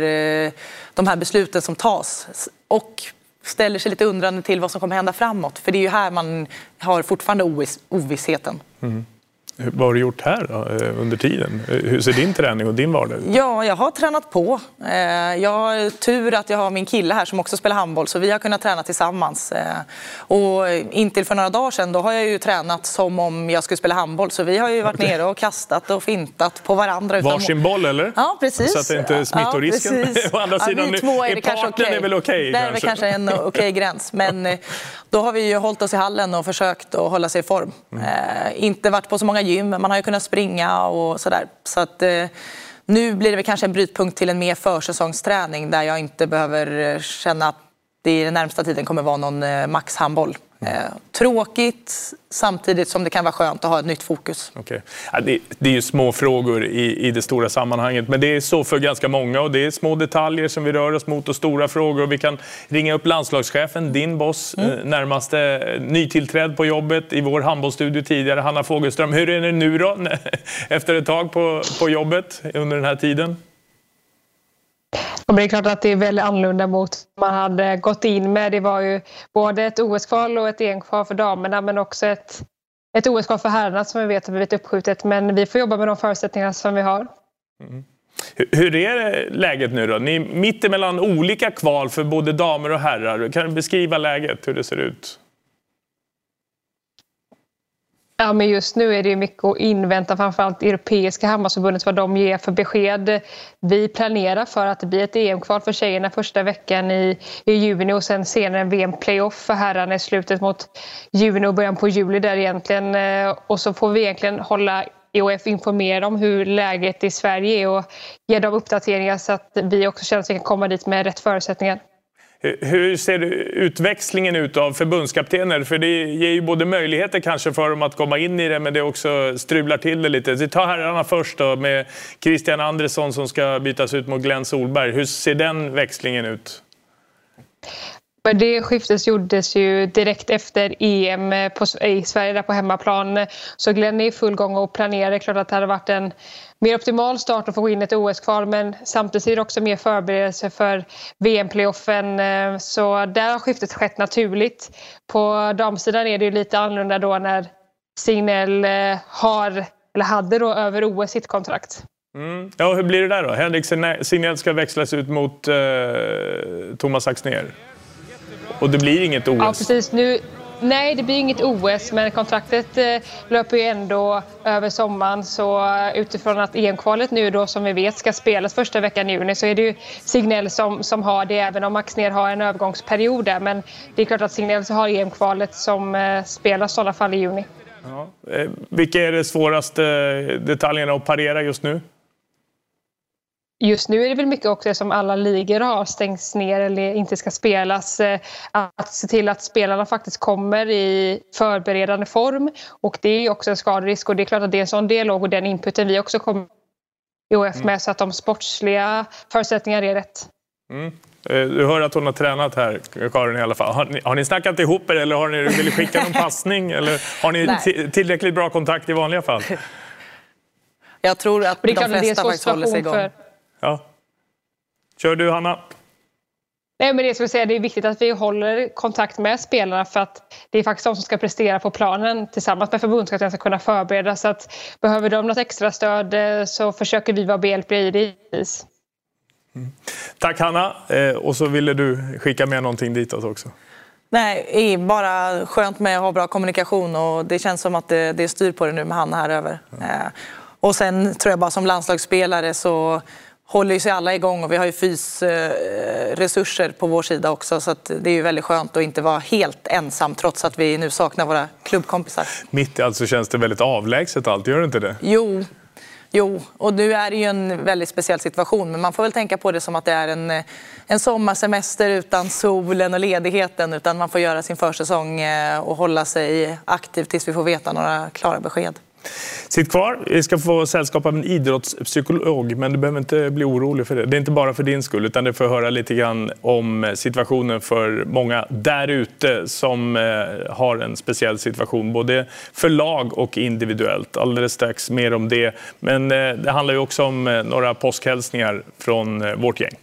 de här besluten som tas och ställer sig lite undrande till vad som kommer hända framåt. För det är ju här man har fortfarande oviss, ovissheten. Mm. Vad har du gjort här då, eh, under tiden? Eh, Hur ser din träning och din vardag ut? Ja, jag har tränat på. Eh, Jag har tur att jag har min kille här som också spelar handboll så vi har kunnat träna tillsammans. Och intill för några dagar sedan då har jag ju tränat som om jag skulle spela handboll så vi har ju varit nere och kastat och fintat på varandra. utan- Varsin boll eller? Ja, precis. Så att det inte är smittorisken. Ja, precis. <laughs> Å andra Ja, sidan, nu- två är är det kanske okej. är väl okej, Där är väl kanske? en <laughs> okej gräns. Men då har vi ju hållit oss i hallen och försökt att hålla sig i form. Mm. Eh, inte varit på så många gym, man har ju kunnat springa och sådär. Så att, eh, nu blir det väl kanske en brytpunkt till en mer försäsongsträning där jag inte behöver eh, känna att det i den närmsta tiden kommer vara någon eh, maxhandboll. Eh, tråkigt samtidigt som det kan vara skönt att ha ett nytt fokus. Okej. Ja, det, det är ju små frågor i, i det stora sammanhanget, men det är så för ganska många och det är små detaljer som vi rör oss mot och stora frågor. Vi kan ringa upp landslagschefen, din boss, Mm. eh, närmaste eh, nytillträdd på jobbet i vår handbollsstudio tidigare, Hanna Fogelström. Hur är det nu då, <laughs> efter ett tag på, på jobbet under den här tiden? Och det är klart att det är väldigt annorlunda mot vad man hade gått in med. Det var ju både ett OS-kval och ett EM-kval för damerna men också ett, ett OS-kval för herrarna som vi vet har blivit uppskjutet. Men vi får jobba med de förutsättningar som vi har. Mm. Hur är läget nu då? Ni är mitt emellan olika kval för både damer och herrar. Kan du beskriva läget, hur det ser ut? Ja, men just nu är det mycket att invänta framförallt Europeiska handbollsförbundet vad de ger för besked. Vi planerar för att det blir ett EM-kval för tjejerna första veckan i, i juni och sen senare en VM-playoff för herrarna i slutet mot juni och början på juli där egentligen. Eh, och så får vi egentligen hålla EOF informerade om hur läget i Sverige är och ge dem uppdateringar så att vi också känner att vi kan komma dit med rätt förutsättningar. Hur- ser utväxlingen ut av förbundskaptener? För det ger ju både möjligheter kanske för dem att komma in i det men det också strular till det lite. Vi tar herrarna först då med Christian Andresson som ska bytas ut mot Glenn Solberg. Hur ser den växlingen ut? Men det skiftet gjordes ju direkt efter EM på, i Sverige där på hemmaplan. Så Glenn är i full gång och planerar. Det är klart att det hade varit en mer optimal start att få gå in ett OS-kval men samtidigt är det också mer förberedelse för VM-playoffen. Eh, så där har skiftet skett naturligt. På damsidan är det ju lite annorlunda då när Signell eh, har, eller hade då över OS sitt kontrakt. Mm. Ja, hur blir det där då? Henrik Signell ska växlas ut mot eh, Thomas Axnér. Och det blir inget OS? Ja, precis. Nu, nej, det blir inget OS, men kontraktet eh, löper ju ändå över sommaren. Så utifrån att EM-kvalet nu då som vi vet ska spelas första veckan i juni så är det ju Signell som, som har det, även om Axnér har en övergångsperiod där. Men det är klart att Signell har EM-kvalet som eh, spelas i alla fall i juni. Ja. Eh, vilka är de svåraste detaljerna att parera just nu? Just nu är det väl mycket också som alla ligor har stängts ner eller inte ska spelas. Eh, att se till att spelarna faktiskt kommer i förberedande form. Och det är också en skaderisk och det är klart att det är en sån dialog och den inputen vi också kommer i OF med mm. så att de sportsliga förutsättningarna är rätt. Mm. Eh, du hör att hon har tränat här, Karin i alla fall. Har ni, har ni snackat ihop er eller har ni vill skicka någon <laughs> passning? Eller har ni tillräckligt bra kontakt i vanliga fall? Jag tror att de flesta faktiskt håller sig igång. För Ja. Kör du, Hanna. Nej, men det, ska säga, det är viktigt att vi håller kontakt med spelarna för att det är faktiskt de som ska prestera på planen tillsammans med förbundskaptenen ska kunna förbereda. Så att behöver de något extra stöd eh, så försöker vi vara behjälpliga i det. Mm. Tack Hanna. Eh, och så ville du skicka med någonting ditåt också. Nej, bara skönt med att ha bra kommunikation och det känns som att det, det är styr på det nu med Hanna här över. Ja. Eh, och sen tror jag bara som landslagsspelare så håller ju sig alla igång och vi har ju fysresurser på vår sida också så det är ju väldigt skönt att inte vara helt ensam trots att vi nu saknar våra klubbkompisar. Mitt i allt så känns det väldigt avlägset allt, gör det inte det? Jo, Jo, och nu är det ju en väldigt speciell situation men man får väl tänka på det som att det är en, en sommarsemester utan solen och ledigheten utan man får göra sin försäsong eh, och hålla sig aktiv tills vi får veta några klara besked. Sitt kvar. Vi ska få sällskap av en idrottspsykolog, men du behöver inte bli orolig för det. Det är inte bara för din skull, utan det får höra lite grann om eh, situationen för många där ute som eh, har en speciell situation, både för lag och individuellt. Alldeles strax mer om det. Men eh, det handlar ju också om några påskhälsningar från vårt gäng.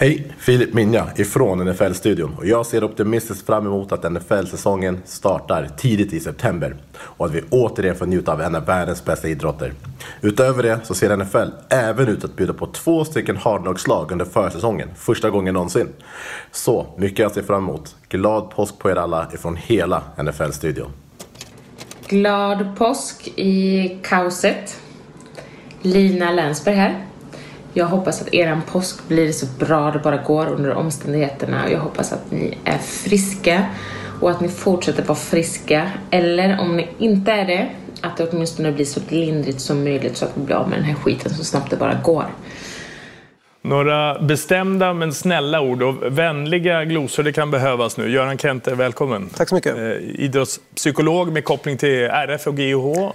Hej! Filip Minja ifrån NFL-studion och jag ser optimistiskt fram emot att NFL-säsongen startar tidigt i september och att vi återigen får njuta av en av världens bästa idrotter. Utöver det så ser NFL även ut att bjuda på två stycken hardknockslag under försäsongen, första gången någonsin. Så mycket jag ser fram emot. Glad påsk på er alla ifrån hela NFL-studion. Glad påsk i kaoset. Lina Länsberg här. Jag hoppas att eran påsk blir så bra det bara går under omständigheterna. Jag hoppas att ni är friska och att ni fortsätter vara friska. Eller om ni inte är det, att det åtminstone blir så lindrigt som möjligt så att vi blir av med den här skiten så snabbt det bara går. Några bestämda men snälla ord och vänliga glosor det kan behövas nu. Göran Kente, välkommen. Tack så mycket. Eh, idrottspsykolog med koppling till RF och GIH. Eh,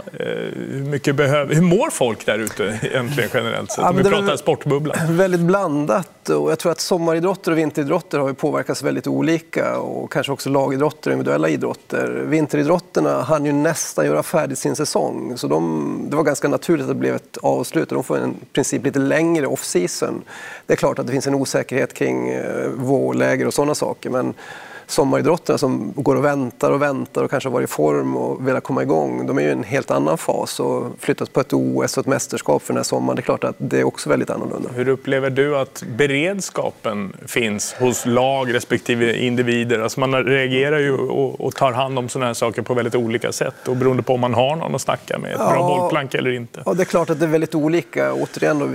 hur, mycket behöver, hur mår folk där ute egentligen generellt sett? Om vi pratar sportbubbla. <clears throat> Väldigt blandat och jag tror att sommaridrotter och vinteridrotter har påverkats väldigt olika och kanske också lagidrotter och individuella idrotter. Vinteridrotterna hann ju nästan göra färdigt sin säsong så de, det var ganska naturligt att det blev ett avslut och de får en princip lite längre off-season. Det är klart att det finns en osäkerhet kring eh, vårläger och sådana saker men sommaridrotterna som går och väntar och väntar och kanske har varit i form och velat komma igång, de är ju i en helt annan fas och flyttat på ett OS och ett mästerskap för den här sommaren. Det är klart att det är också väldigt annorlunda. Hur upplever du att beredskapen finns hos lag respektive individer? Alltså man reagerar ju och tar hand om sådana här saker på väldigt olika sätt och beroende på om man har någon att snacka med, ett ja, bra bollplank eller inte. Ja, det är klart att det är väldigt olika. Återigen, då,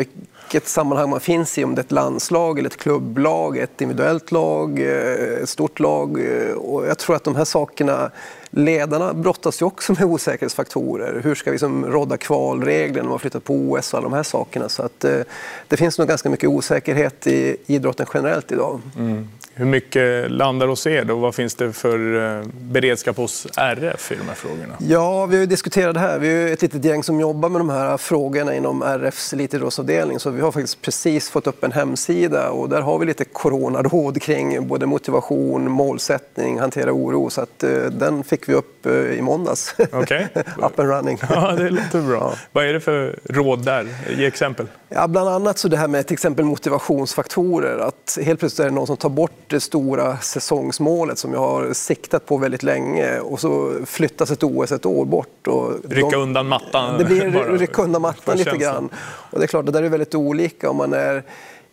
vilket sammanhang man finns i, om det är ett landslag, eller ett klubblag, ett individuellt lag, eh, ett stort lag. Eh, och jag tror att de här sakerna ledarna brottas ju också <laughs> med osäkerhetsfaktorer. Hur ska vi liksom rodda kvalregler när man flyttar på OS och alla de här sakerna. Så att, eh, det finns nog ganska mycket osäkerhet i idrotten generellt idag. Mm. Hur mycket landar hos er då? Vad finns det för eh, beredskap hos RF i de här frågorna? Ja, vi har ju diskuterat det här. Vi är ett litet gäng som jobbar med de här frågorna inom RFs elitidrottsavdelning. Så vi har faktiskt precis fått upp en hemsida och där har vi lite coronaråd kring både motivation, målsättning, hantera oro. Så att, eh, den fick vi upp eh, i måndags. Okej. <laughs> up and running. Ja, det låter bra. Vad är det för råd där? Ge exempel. Ja, bland annat så det här med till exempel motivationsfaktorer. Att helt plötsligt är det någon som tar bort det stora säsongsmålet som jag har siktat på väldigt länge och så flyttas ett OS ett år bort. Och Rycka undan mattan. Det blir <laughs> bara. rycka undan mattan lite grann. Och det är klart, det där är väldigt olika om man är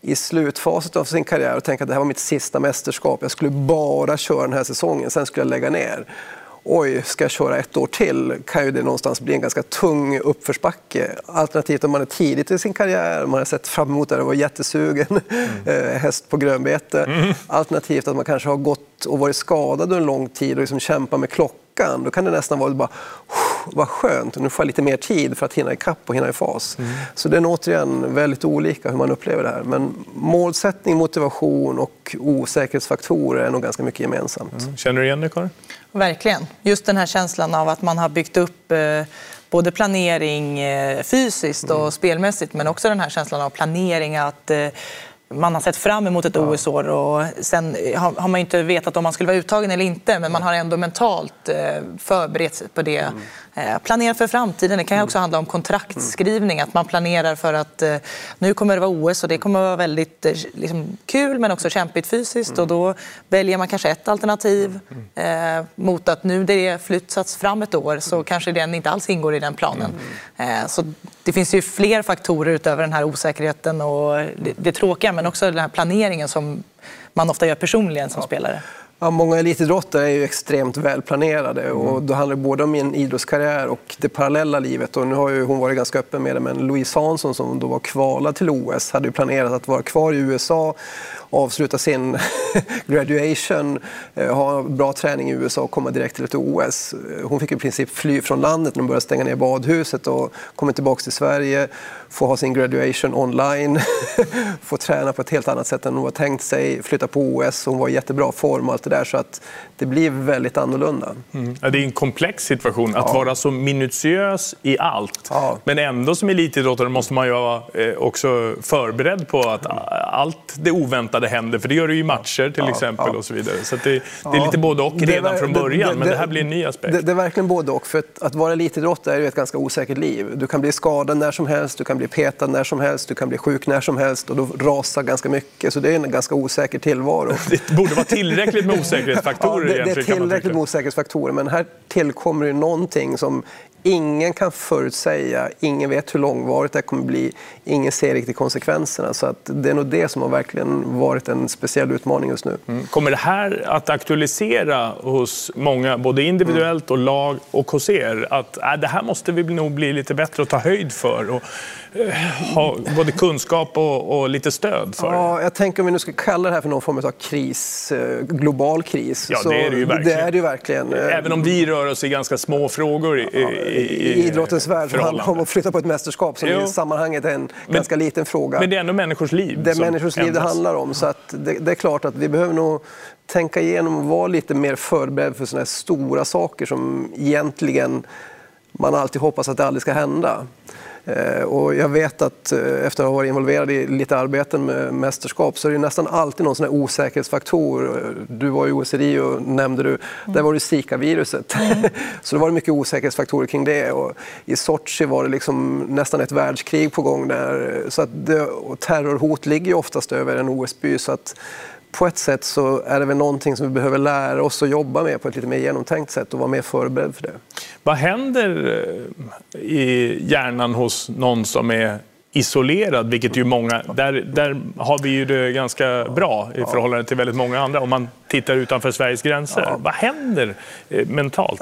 i slutfaset av sin karriär och tänker att det här var mitt sista mästerskap. Jag skulle bara köra den här säsongen, sen skulle jag lägga ner. Oj, ska jag köra ett år till kan ju det någonstans bli en ganska tung uppförsbacke. Alternativt om man är tidigt i sin karriär, man har sett fram emot det och var jättesugen, mm. <laughs> häst på grönbete. Alternativt att man kanske har gått och varit skadad under en lång tid och liksom kämpar med klockan. Då kan det nästan vara bara vad skönt, nu får jag lite mer tid för att hinna ikapp och hinna i fas. Mm. Så det är återigen väldigt olika hur man upplever det här. Men målsättning, motivation och osäkerhetsfaktorer är nog ganska mycket gemensamt. Mm. Känner du igen det, Karin? Verkligen. Just den här känslan av att man har byggt upp eh, både planering eh, fysiskt och spelmässigt men också den här känslan av planering att eh, man har sett fram emot ett OS-år och sen har, man ju inte vetat om man skulle vara uttagen eller inte men man har ändå mentalt förberett sig på det. Eh, planera för framtiden. Det kan ju också handla om kontraktskrivning, att man planerar för att eh, nu kommer det vara OS och det kommer vara väldigt eh, liksom, kul men också kämpigt fysiskt. Och då väljer man kanske ett alternativ eh, mot att nu det flyttats fram ett år så kanske den inte alls ingår i den planen. Eh, så det finns ju fler faktorer utöver den här osäkerheten och det, det tråkiga men också den här planeringen som man ofta gör personligen som spelare. Ja, många elitidrottare är ju extremt välplanerade och då handlar det både om min idrottskarriär och det parallella livet. Och nu har ju hon varit ganska öppen med det, men Louise Hansson som då var kvalad till OS hade ju planerat att vara kvar i USA avsluta sin <laughs> graduation, eh, ha bra träning i USA och komma direkt till ett OS. Hon fick i princip fly från landet när de började stänga ner badhuset och kommer tillbaka till Sverige, får ha sin graduation online, <laughs> får träna på ett helt annat sätt än hon var tänkt sig, flytta på OS, hon var i jättebra form och allt det där så att det blir väldigt annorlunda. Mm. Ja, det är en komplex situation att Ja. vara så minutiös i allt. Men ändå som elitidrottare måste man ju vara eh, också förberedd på att allt det oväntade händer. För det gör det ju i matcher till Ja, exempel ja. och så vidare. Så det, det är lite både och det redan var- från det- början. det- men det det- här blir en ny aspekt. Det, det är verkligen både och. För att, att vara elitidrottare är ju ett ganska osäkert liv. Du kan bli skadad när som helst, du kan bli petad när som helst, du kan bli sjuk när som helst och då rasar ganska mycket. Så det är en ganska osäker tillvaro. <laughs> Det borde vara tillräckligt med osäkerhetsfaktorer Ja, det, det är egentligen. kan man tillräckligt med osäkerhetsfaktorer, men här tillkommer ju någonting som ingen kan förutsäga, ingen vet hur långvarigt det kommer bli, ingen ser riktigt konsekvenserna. Så att det är nog det som har verkligen varit en speciell utmaning just nu. Mm. Kommer det här att aktualisera hos många, både individuellt och lag och hos er, att äh, det här måste vi nog bli lite bättre att ta höjd för och ha både kunskap och, och lite stöd för? Ja, jag tänker om vi nu ska kalla det här för någon form av kris, eh, global kris. Ja, det är det ju verkligen. Det är det ju verkligen. Eh, Även om vi rör oss i ganska små frågor i, i, i, I idrottens värld så handlar om att flytta på ett mästerskap som Jo. i sammanhanget är en Men- ganska liten fråga. Men det är ändå människors liv Det är som människors liv det handlar om. Så att det, det är klart att vi behöver nog tänka igenom och vara lite mer förberedd för sådana här stora saker som egentligen man alltid hoppas att det aldrig ska hända. Eh, Och jag vet att eh, efter att ha varit involverad i lite arbeten med mästerskap så är det nästan alltid någon sån osäkerhetsfaktor. Eh, Du var i OECD och nämnde du, där var det Zika-viruset. <laughs> så det var mycket osäkerhetsfaktorer kring det. Och I Sochi var det liksom nästan ett världskrig på gång där. Så att det, terrorhot ligger ju oftast över en OS-by. Så att på ett sätt så är det väl någonting som vi behöver lära oss att jobba med på ett lite mer genomtänkt sätt och vara mer förberedd för det. Vad händer eh, i hjärnan hos någon som är isolerad, vilket ju många, där, där har vi ju det ganska bra i förhållande till väldigt många andra. Om man tittar utanför Sveriges gränser, vad händer eh, mentalt?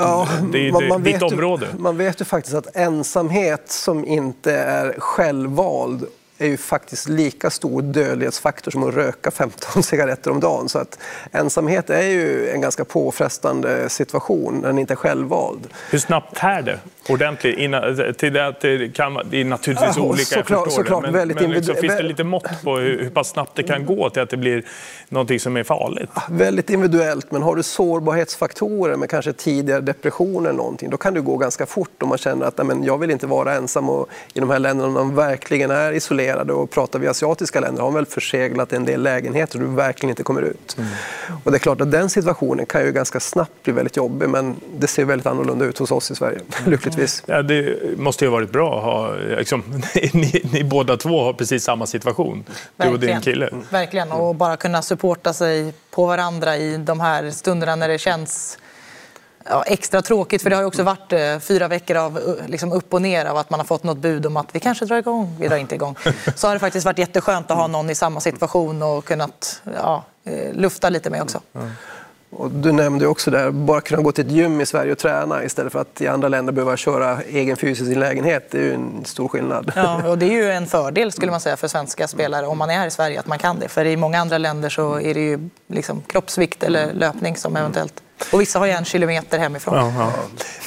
det är ju man- man ditt vet ju- område. Man vet ju faktiskt att ensamhet som inte är självvald är ju faktiskt lika stor dödlighetsfaktor som att röka 15 <laughs> cigaretter om dagen. Så att ensamhet är ju en ganska påfrestande situation när den inte är självvald. Hur snabbt tär det? Ordentlig. Innan, till det, det, kan, det är naturligtvis Ja, olika, såklart- jag förstår såklart det. Men, men liksom, finns det lite mått på hur, hur pass snabbt det kan gå till att det blir någonting som är farligt? Väldigt individuellt, men har du sårbarhetsfaktorer med kanske tidigare depressioner eller någonting, då kan det gå ganska fort om man känner att men jag vill inte vara ensam och i de här länderna om de verkligen är isolerade och pratar vi asiatiska länder har de väl förseglat en del lägenheter och du verkligen inte kommer ut. Och det är klart att den situationen kan ju ganska snabbt bli väldigt jobbig men det ser väldigt annorlunda ut hos oss i Sverige, <laughs> lyckligtvis. Ja, det måste ju ha varit bra att ha... Liksom, <laughs> ni, ni båda två har precis samma situation, du och din Verkligen. kille. Verkligen, och bara kunna supporta sig på varandra i de här stunderna när det känns ja, extra tråkigt. För det har ju också varit eh, fyra veckor av eh, liksom upp och ner av att man har fått något bud om att vi kanske drar igång, vi drar inte igång. <laughs> Så har det faktiskt varit jätteskönt att ha någon i samma situation och kunnat ja, eh, lufta lite med också. Och du nämnde också där, bara kunna gå till ett gym i Sverige och träna istället för att i andra länder behöva köra egen fys i sin lägenhet. Det är ju en stor skillnad. Ja, <laughs> och det är ju en fördel skulle man säga för svenska spelare om man är här i Sverige att man kan det. För i många andra länder så är det ju liksom kroppsvikt eller löpning som eventuellt... Och vissa har ju en kilometer hemifrån. Ja, ja.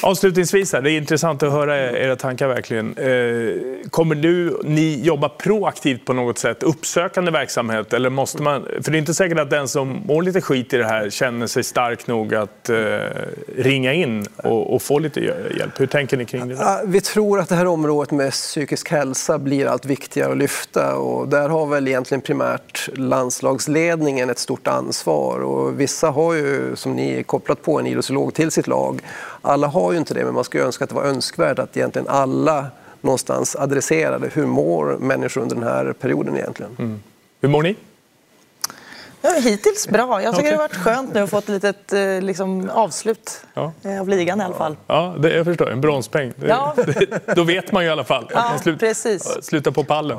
Avslutningsvis, här, det är intressant att höra era tankar verkligen. Eh, kommer du, ni jobba proaktivt på något sätt, uppsökande verksamhet? Eller måste man, för det är inte säkert att den som mår lite skit i det här känner sig stark nog att eh, ringa in och, och få lite hjälp. Hur tänker ni kring det? Där? Vi tror att det här området med psykisk hälsa blir allt viktigare att lyfta och där har väl egentligen primärt landslagsledningen ett stort ansvar och vissa har ju, som ni, kopplat på en idrottsolog till sitt lag. Alla har ju inte det, men man skulle önska att det var önskvärt att egentligen alla någonstans adresserade hur mår människor under den här perioden egentligen. Mm. Hur mår ni? Ja, hittills bra. Jag tycker Okej. det har varit skönt nu att få ett litet eh, liksom, avslut Ja. eh, av ligan i alla fall. Ja, det, jag förstår. En bronspeng. Det, Ja. <laughs> det, då vet man ju i alla fall. Ja, slut, precis. sluta på pallen.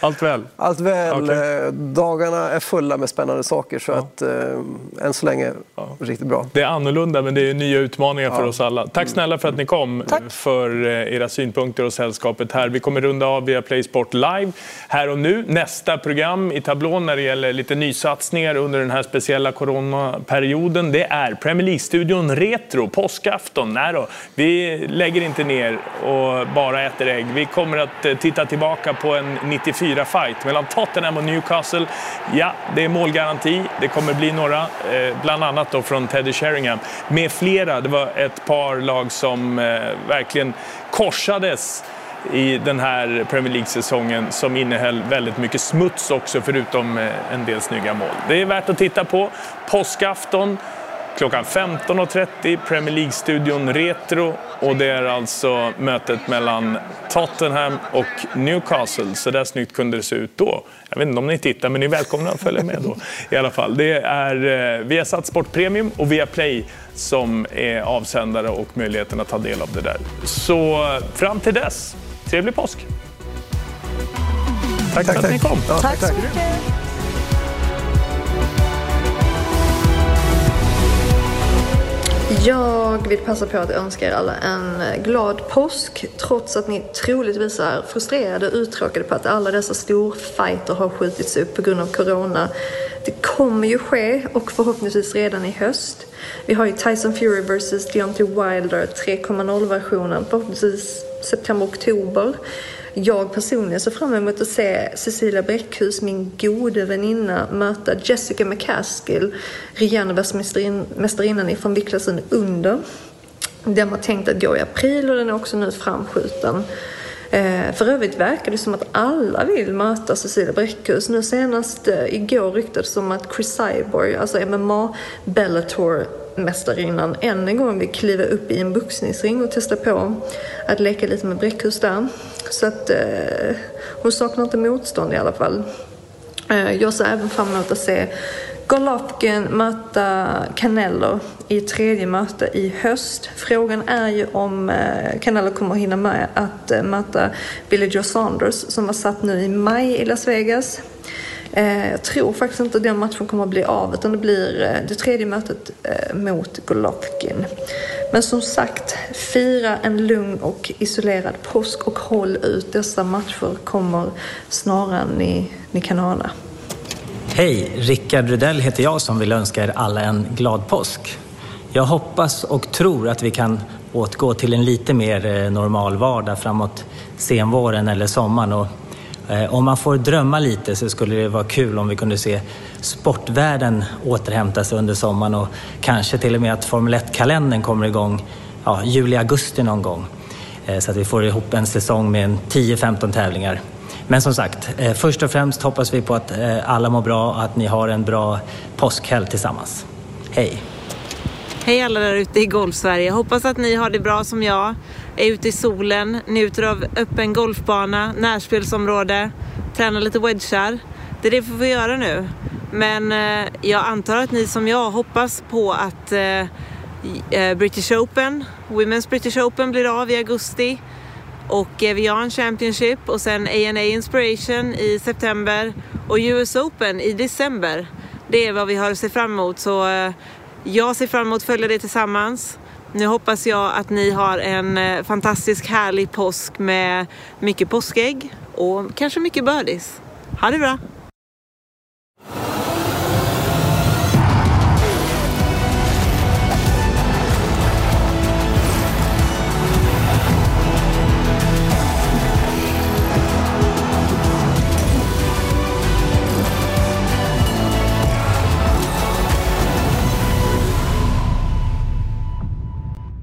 Allt väl? Allt väl, Okej. eh, dagarna är fulla med spännande saker så att eh, än så länge riktigt bra. Det är annorlunda, men det är nya utmaningar för oss alla. Tack snälla för att ni kom, för eh, era synpunkter och sällskapet här. Vi kommer runda av via Play Sport Live här och nu. Nästa program i tablån när det gäller lite satsningar under den här speciella coronaperioden, det är Premier League-studion Retro, påskafton. Nej då, vi lägger inte ner och bara äter ägg. Vi kommer att eh, titta tillbaka på en 94-fight mellan Tottenham och Newcastle. Ja, det är målgaranti. Det kommer bli några, eh, bland annat då från Teddy Sheringham. Med flera, det var ett par lag som eh, verkligen korsades i den här Premier League-säsongen som innehöll väldigt mycket smuts också förutom eh, en del snygga mål. Det är värt att titta på. Påskafton klockan 15.30, Premier League-studion Retro och det är alltså mötet mellan Tottenham och Newcastle. Så där snyggt kunde det se ut då. Jag vet inte om ni tittar, men ni är välkomna att följa med då i alla fall. Det är eh, Viasat Sport Premium och Viaplay som är avsändare och möjligheten att ta del av det där. Så fram till dess, trevlig påsk! Tack, för att ni kom. Tack så mycket. Jag vill passa på att önska er alla en glad påsk trots att ni troligtvis är frustrerade och uttråkade på att alla dessa storfighter har skjutits upp på grund av corona. Det kommer ju ske och förhoppningsvis redan i höst. Vi har ju Tyson Fury vs Deontay Wilder 3.0-versionen förhoppningsvis september-oktober. Jag personligen ser fram emot att se Cecilia Bräckhus, min gode väninna, möta Jessica McCaskill, regerande världsmästarinnan från viktklassen under. Den var tänkt att gå i april och den är också nu framskjuten. Eh, för övrigt verkar det som att alla vill möta Cecilia Bräckhus. Nu senast eh, igår ryktades det om att Chris Cyborg, alltså MMA Bellator mästarinnan än en gång vill kliva upp i en boxningsring och testa på att leka lite med Bräckhus där. Så att eh, hon saknar inte motstånd i alla fall. Eh, jag ser även fram emot att se Golovkin möta Canelo i ett tredje möte i höst. Frågan är ju om eh, Canelo kommer att hinna med att eh, möta Billy Joe Saunders som var satt nu i maj i Las Vegas. Eh, jag tror faktiskt inte den matchen kommer att bli av utan det blir eh, det tredje mötet eh, mot Golovkin. Men som sagt, fira en lugn och isolerad påsk och håll ut. Dessa matcher kommer snarare än ni, ni kan ana. Hej! Rickard Rudell heter jag som vill önska er alla en glad påsk. Jag hoppas och tror att vi kan återgå till en lite mer normal vardag framåt senvåren eller sommaren. Och, Eh, om man får drömma lite så skulle det vara kul om vi kunde se sportvärlden återhämta sig under sommaren och kanske till och med att Formel 1-kalendern kommer igång ja, juli-augusti någon gång. Eh, så att vi får ihop en säsong med 10-15 tävlingar. Men som sagt, eh, först och främst hoppas vi på att alla mår bra och att ni har en bra påskhelg tillsammans. Hej! Hej alla där ute i Golfsverige. Hoppas att ni har det bra som jag. Är ute i solen, njuter av öppen golfbana, närspelsområde, tränar lite wedgar. Det är det vi får göra nu. Men eh, jag antar att ni som jag hoppas på att eh, eh British Open, Women's British Open blir av i augusti och eh, Evian Championship och sen ANA Inspiration i september och US Open i december. Det är vad vi har att se fram emot. Så eh, jag ser fram emot att följa det tillsammans. Nu hoppas jag att ni har en eh, fantastisk härlig påsk med mycket påskägg och kanske mycket birdies. Ha det bra!